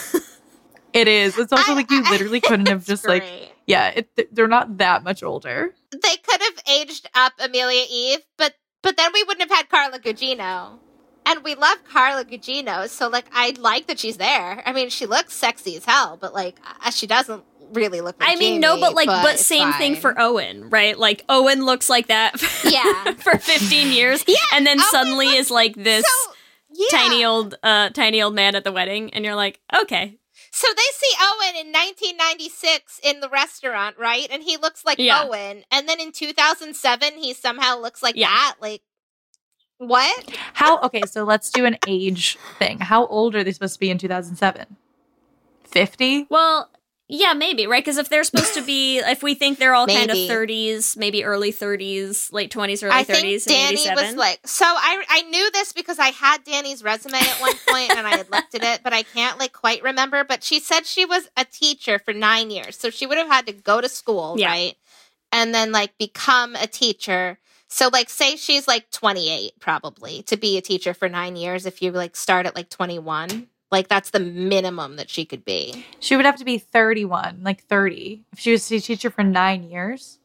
It is. It's also I- like you I- literally couldn't have just like yeah, it, they're not that much older. they could have aged up Amelia Eve, but but then we wouldn't have had Carla Gugino. And we love Carla Gugino, so like I like that she's there. I mean, she looks sexy as hell, but like uh, she doesn't really look. Like I mean, no, but like, but, it's same thing for Owen, right? Like Owen looks like that <laughs> Yeah. for 15 years, Yeah, and then Owen suddenly looks is like this So, yeah. tiny old, uh, tiny old man at the wedding, and you're like, okay, So they see Owen in 1996 in the restaurant, right? And he looks like Yeah. Owen. And then in 2007, he somehow looks like Yeah. that. Like, what? How okay, so let's do an age thing. How old are they supposed to be in 2007? 50? well. Yeah, maybe, right? Because if they're supposed to be, <laughs> if we think they're all kind of 30s, maybe early 30s, late 20s, early I 30s, think in Dani was like, so I I knew this because I had Dani's resume at one point and I had looked at it, but I can't like quite remember. But she said she was a teacher for nine years, so she would have had to go to school, Yeah. right, and then like become a teacher. So like, say she's like twenty eight, probably to be a teacher for nine years. If you like start at like twenty one, like that's the minimum that she could be. She would have to be 31, like 30. If she was a teacher for 9 years.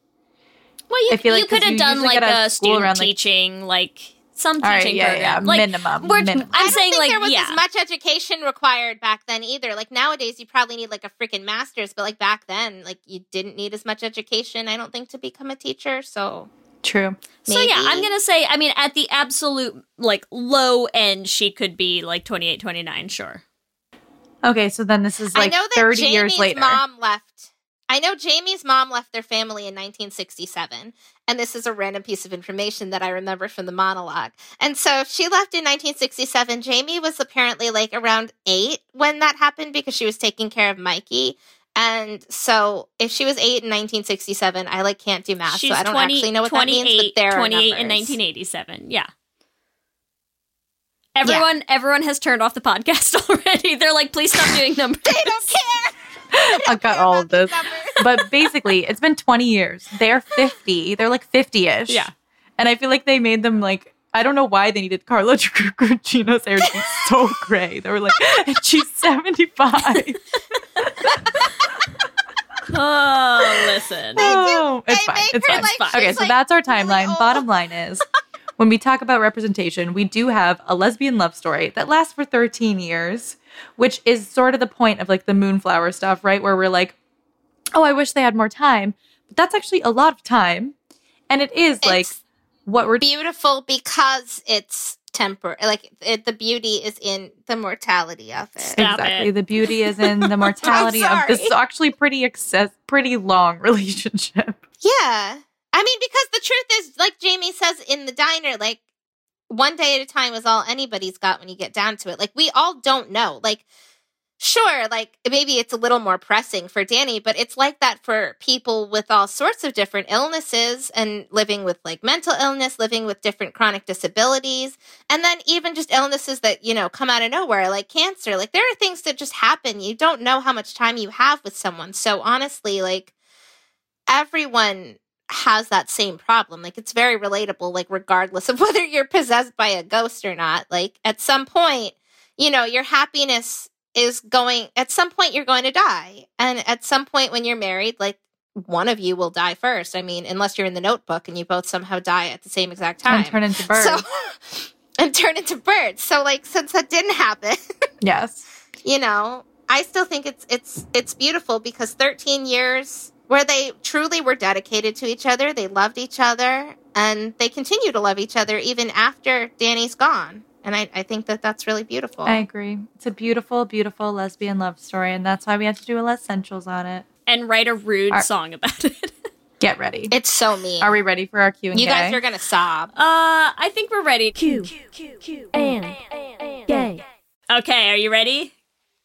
well, you, I feel like you could have done like get a school student around, teaching, like some All right, teaching yeah, program. yeah, like, minimum, we're- minimum. I'm I don't saying think like there was yeah. as much education required back then either. Like nowadays, you probably need like a freaking master's, but like back then, like you didn't need as much education. I don't think to become a teacher. So True. So yeah, I'm gonna say. I mean, at the absolute like low end, she could be like 28, 29, Sure. Okay, so then this is like I know that 30 Jamie's years later. mom left I know Jamie's mom left their family in 1967, and this is a random piece of information that I remember from the monologue. And so if she left in 1967, Jamie was apparently like around eight when that happened because she was taking care of Mikey. And so if she was eight in 1967, I like can't do math, She's so I don't 20 actually know what that means. 28 But there are 28 in 1987. Yeah. Everyone everyone has turned off the podcast <laughs> already. They're like, please stop doing <laughs> numbers. they don't care. <laughs> I've got all of this. But basically, it's been 20 years. They're 50. They're like 50 ish. Yeah. And I feel like they made them like, I don't know why they needed Carla Gugino's <laughs> hair to be so gray. They were like, and she's 75. <laughs> Oh, listen. Oh, it's fine. make It's her, fine. like, okay, so like, that's our timeline. Bottom line is when we talk about representation, we do have a lesbian love story that lasts for 13 years, which is sort of the point of like the moonflower stuff, right? Where we're like, oh, I wish they had more time. But that's actually a lot of time. And it is like It's what we're beautiful because it's temper. Like it, the beauty is in the mortality of it. Stop exactly it. the beauty is in the <laughs> mortality of this sorry. actually pretty excess, pretty long <laughs> relationship. Yeah. I mean, because the truth is, like Jamie says in the diner, like one day at a time is all anybody's got when you get down to it. Like we all don't know. Like, sure, like maybe it's a little more pressing for Dani, but it's like that for people with all sorts of different illnesses and living with like mental illness, living with different chronic disabilities, and then even just illnesses that, you know, come out of nowhere, like cancer. Like there are things that just happen. You don't know how much time you have with someone. So honestly, like, everyone has that same problem. Like it's very relatable, like regardless <laughs> of whether you're possessed by a ghost or not. Like at some point, you know, your happiness is going at some point you're going to die. And at some point when you're married, like one of you will die first. I mean, unless you're in the notebook and you both somehow die at the same exact time. And turn into birds. So <laughs> and turn into birds. So like since that didn't happen, <laughs> yes. you know, I still think it's it's it's beautiful because 13 years where they truly were dedicated to each other, they loved each other, and they continue to love each other even after Dani's gone. And I, I think that that's really beautiful. I agree. It's a beautiful, beautiful lesbian love story, and that's why we had to do a Lez-ssentials on it. And write a rude Are- song about it. <laughs> Get ready. it's so mean. Are we ready for our Q and you guys are gonna sob. Uh, I think we're ready. Q, Q, and, gay. Okay, are you ready?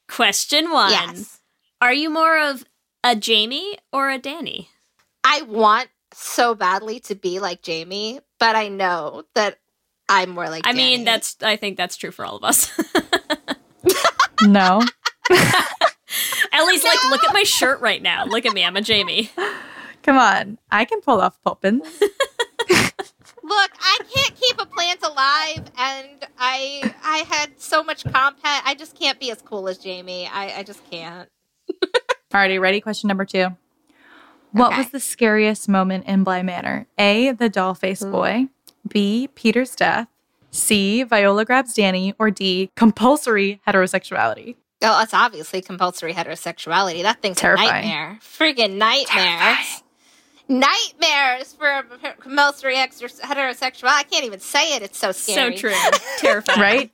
Question one. Yes. Are you more of a Jamie or a Dani? I want so badly to be like Jamie, but I know that I'm more like I Dani. mean, that's I think that's true for all of us. <laughs> <laughs> No. Ellie's like, look at my <laughs> shirt right now. Look at me, I'm a Jamie. Come on. I can pull off Poppins. Look, I can't keep a plant alive, and I I had so much comphet. I just can't be as cool as Jamie. I, I just can't. Alrighty, ready? Question number two. What Okay. was the scariest moment in Bly Manor? A. The doll face hmm. boy. B. Peter's death. C. Viola grabs Dani. Or D. Compulsory heterosexuality. Well, it's obviously compulsory heterosexuality. That thing's Terrifying. a nightmare. Friggin' nightmares. Nightmares for compulsory heterosexual. I can't even say it. It's so scary. So true. <laughs> Terrifying. Right?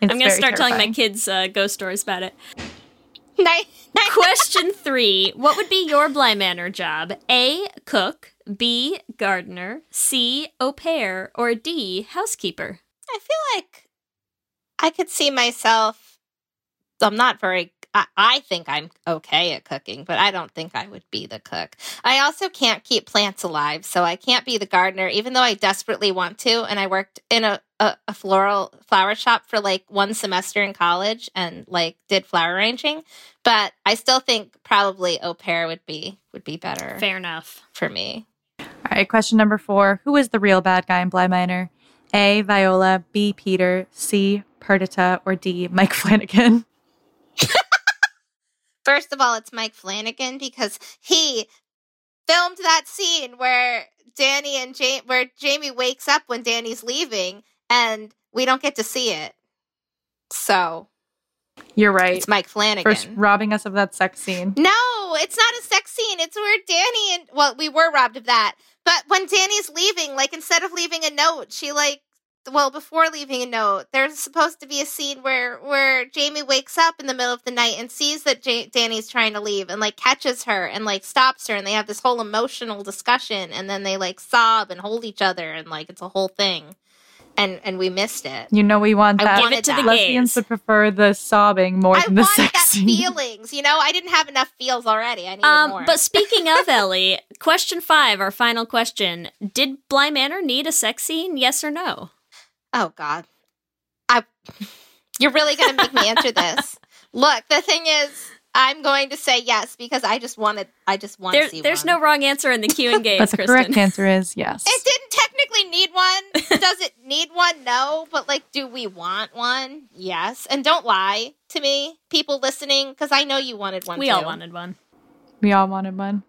It's I'm gonna very start telling my kids uh, ghost stories about it. Night- <laughs> night- Question three What would be your Bly Manor job? A. Cook. B. Gardener. C. Au pair. Or D. Housekeeper. I feel like I could see myself. I'm not very. I, I think I'm okay at cooking, but I don't think I would be the cook. I also can't keep plants alive, so I can't be the gardener, even though I desperately want to. And I worked in a, a, a floral flower shop for like one semester in college and like did flower arranging. But I still think probably au pair would be would be better Fair enough. for me. All right, question number four. Who is the real bad guy in Bly Manor? A. Viola. B. Peter. C. Perdita. Or D. Mike <laughs> Flanagan. <laughs> First of all, it's Mike Flanagan because he filmed that scene where Dani and where Jamie wakes up when Dani's leaving, and we don't get to see it. So You're right. it's Mike Flanagan. For robbing us of that sex scene. no, it's not a sex scene. It's where Dani and well, we were robbed of that. But when Dani's leaving, like instead of leaving a note, she like well, before leaving a note, there's supposed to be a scene where where Jamie wakes up in the middle of the night and sees that J- Dani's trying to leave and like catches her and like stops her and they have this whole emotional discussion and then they like sob and hold each other and like it's a whole thing. And and we missed it. You know we want that. I that. wanted that. Lesbians would prefer the sobbing more than the wanted sex that scene. <laughs> feelings, you know. I didn't have enough feels already. I needed Um, more. but speaking of <laughs> Ellie, question five, our final question: Did Bly Manor need a sex scene? Yes or no? Oh God, I. <laughs> You're really gonna make me answer this. Look, the thing is, I'm going to say yes because I just wanted. I just want There, to see. there's one. no wrong answer in the Q and <laughs> games, But the Kristin. correct answer is yes. It didn't technically need one. <laughs> Does it need one? No. But like, do we want one? Yes. And don't lie to me, people listening, because I know you wanted one. we too. all wanted one. We all wanted one.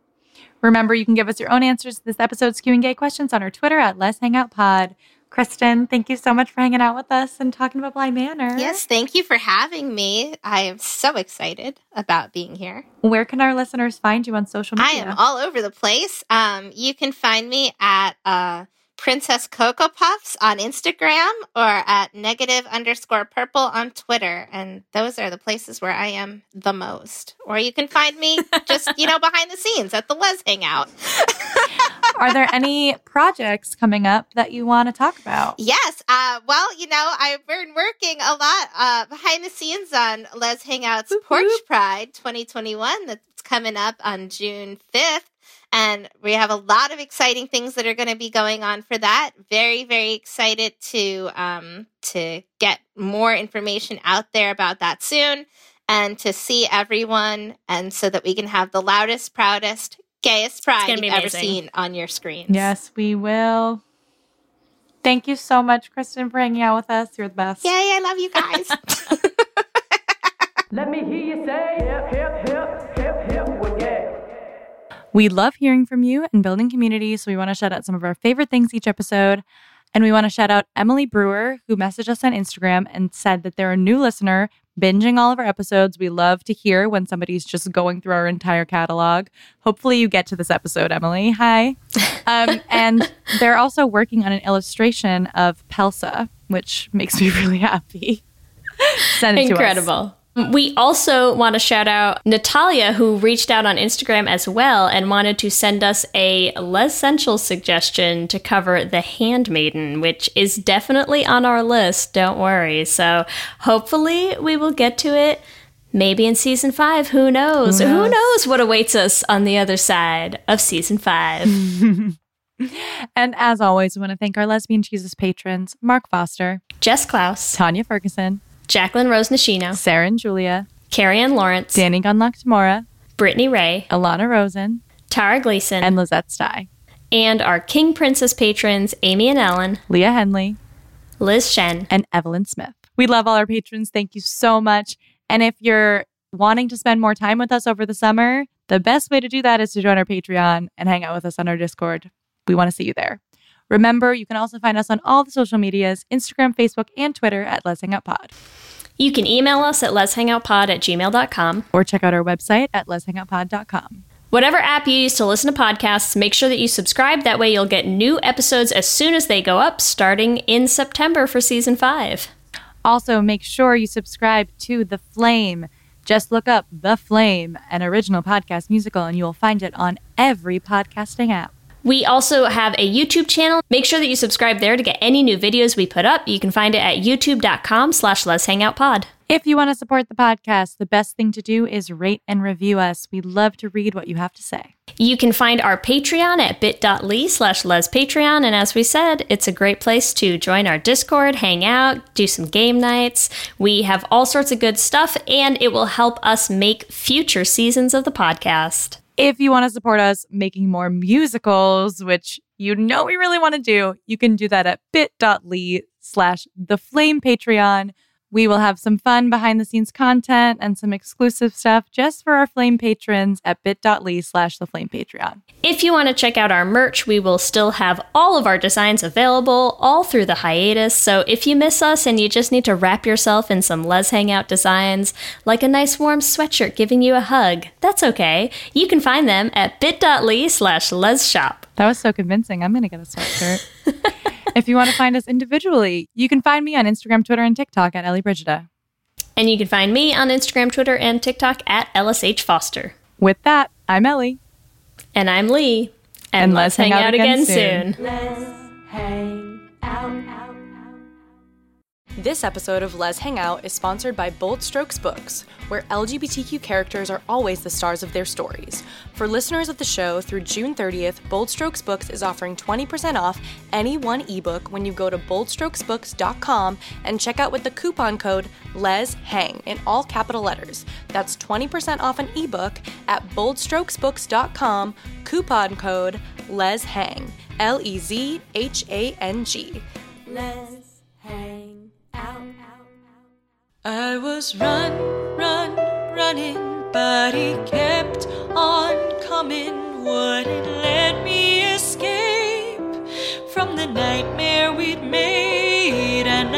Remember, you can give us your own answers to this episode's Q and Gay questions on our Twitter at Let's Hang Pod. Kristin, thank you so much for hanging out with us and talking about Bly Manor. Yes, thank you for having me. I am so excited about being here. Where can our listeners find you on social media? I am all over the place. Um, you can find me at uh, Princess Cocoa Puffs on Instagram or at negative underscore purple on Twitter. And those are the places where I am the most. Or you can find me <laughs> just, you know, behind the scenes at the Lez Hang Out. <laughs> Are there any projects coming up that you want to talk about? Yes. Uh, well, you know, I've been working a lot uh, behind the scenes on Lez Hang Outs Porch Pride 2021 that's coming up on June 5th. And we have a lot of exciting things that are going to be going on for that. Very, very excited to um, to get more information out there about that soon, and to see everyone, and so that we can have the loudest, proudest, gayest pride gonna be you've ever seen on your screen. Yes, we will. Thank you so much, Kristin, for hanging out with us. You're the best. Yay! I love you guys. <laughs> <laughs> Let me hear you say hip, hip, hip, hip, hip, well, yeah. We love hearing from you and building community, so we want to shout out some of our favorite things each episode. And we want to shout out Emily Brewer, who messaged us on Instagram and said that they're a new listener binging all of our episodes. We love to hear when somebody's just going through our entire catalog. Hopefully, you get to this episode, Emily. Hi. Um, <laughs> and they're also working on an illustration of Pelsa, which makes me <laughs> really happy. Send it to us. Incredible. We also want to shout out Natalia, who reached out on Instagram as well and wanted to send us a Lez-ssential suggestion to cover The Handmaiden, which is definitely on our list. Don't worry. So hopefully we will get to it. Maybe in season five. Who knows? Who Who knows? knows, what awaits us on the other side of season five? <laughs> And as always, we want to thank our Lesbian Jesus patrons Mark Foster, Jess Klaus, Tanya Ferguson, Jacqueline Rose Nishino, Sarah and Julia, Carrie Ann Lawrence, Danny Gunlock Tamora, Brittany Ray, Alana Rosen, Tara Gleason, and Lizette Stye, and our King Princess patrons Amy and Ellen, Leah Henley, Liz Shen, and Evelyn Smith. We love all our patrons. Thank you so much. And if you're wanting to spend more time with us over the summer, the best way to do that is to join our Patreon and hang out with us on our Discord. We want to see you there. Remember, you can also find us on all the social medias Instagram, Facebook, and Twitter at Lez Hang Out Pod. You can email us at lezhangoutpod at gmail.com. Or check out our website at lezhangoutpod.com. Whatever app you use to listen to podcasts, make sure that you subscribe. That way you'll get new episodes as soon as they go up, starting in September for season five. Also, make sure you subscribe to The Flame. Just look up The Flame, an original podcast musical, and you will find it on every podcasting app. We also have a YouTube channel. Make sure that you subscribe there to get any new videos we put up. You can find it at youtube.com slash lez hang out pod. If you want to support the podcast, the best thing to do is rate and review us. We love to read what you have to say. You can find our Patreon at bit.ly slash lezpatreon. And as we said, it's a great place to join our Discord, hang out, do some game nights. We have all sorts of good stuff, and it will help us make future seasons of the podcast. If you want to support us making more musicals, which you know we really want to do, you can do that at bit.ly slash the flame Patreon. We will have some fun behind the scenes content and some exclusive stuff just for our flame patrons at bit.ly slash the flame Patreon. If you want to check out our merch, we will still have all of our designs available all through the hiatus. So if you miss us and you just need to wrap yourself in some Lez Hang Out designs, like a nice warm sweatshirt giving you a hug, that's okay. You can find them at bit.ly slash Lez Shop. That was so convincing. I'm going to get a sweatshirt. <laughs> If you want to find us individually, you can find me on Instagram, Twitter, and TikTok at Ellie Brigida. And you can find me on Instagram, Twitter, and TikTok at LSH Foster. With that, I'm Ellie. And I'm Leigh. And, let's, hang, out, again, soon. Let's hang out. This episode of Lez Hang Out is sponsored by Bold Strokes Books, where LGBTQ characters are always the stars of their stories. For listeners of the show, through June 30th, Bold Strokes Books is offering 20% off any one ebook when you go to boldstrokesbooks.com and check out with the coupon code LEZHANG in all capital letters. That's 20% off an ebook at boldstrokesbooks.com, coupon code LEZHANG, L E Z H A N G. Let's hang out. I was run, run, running, but he kept on coming. Wouldn't let me escape from the nightmare we'd made, and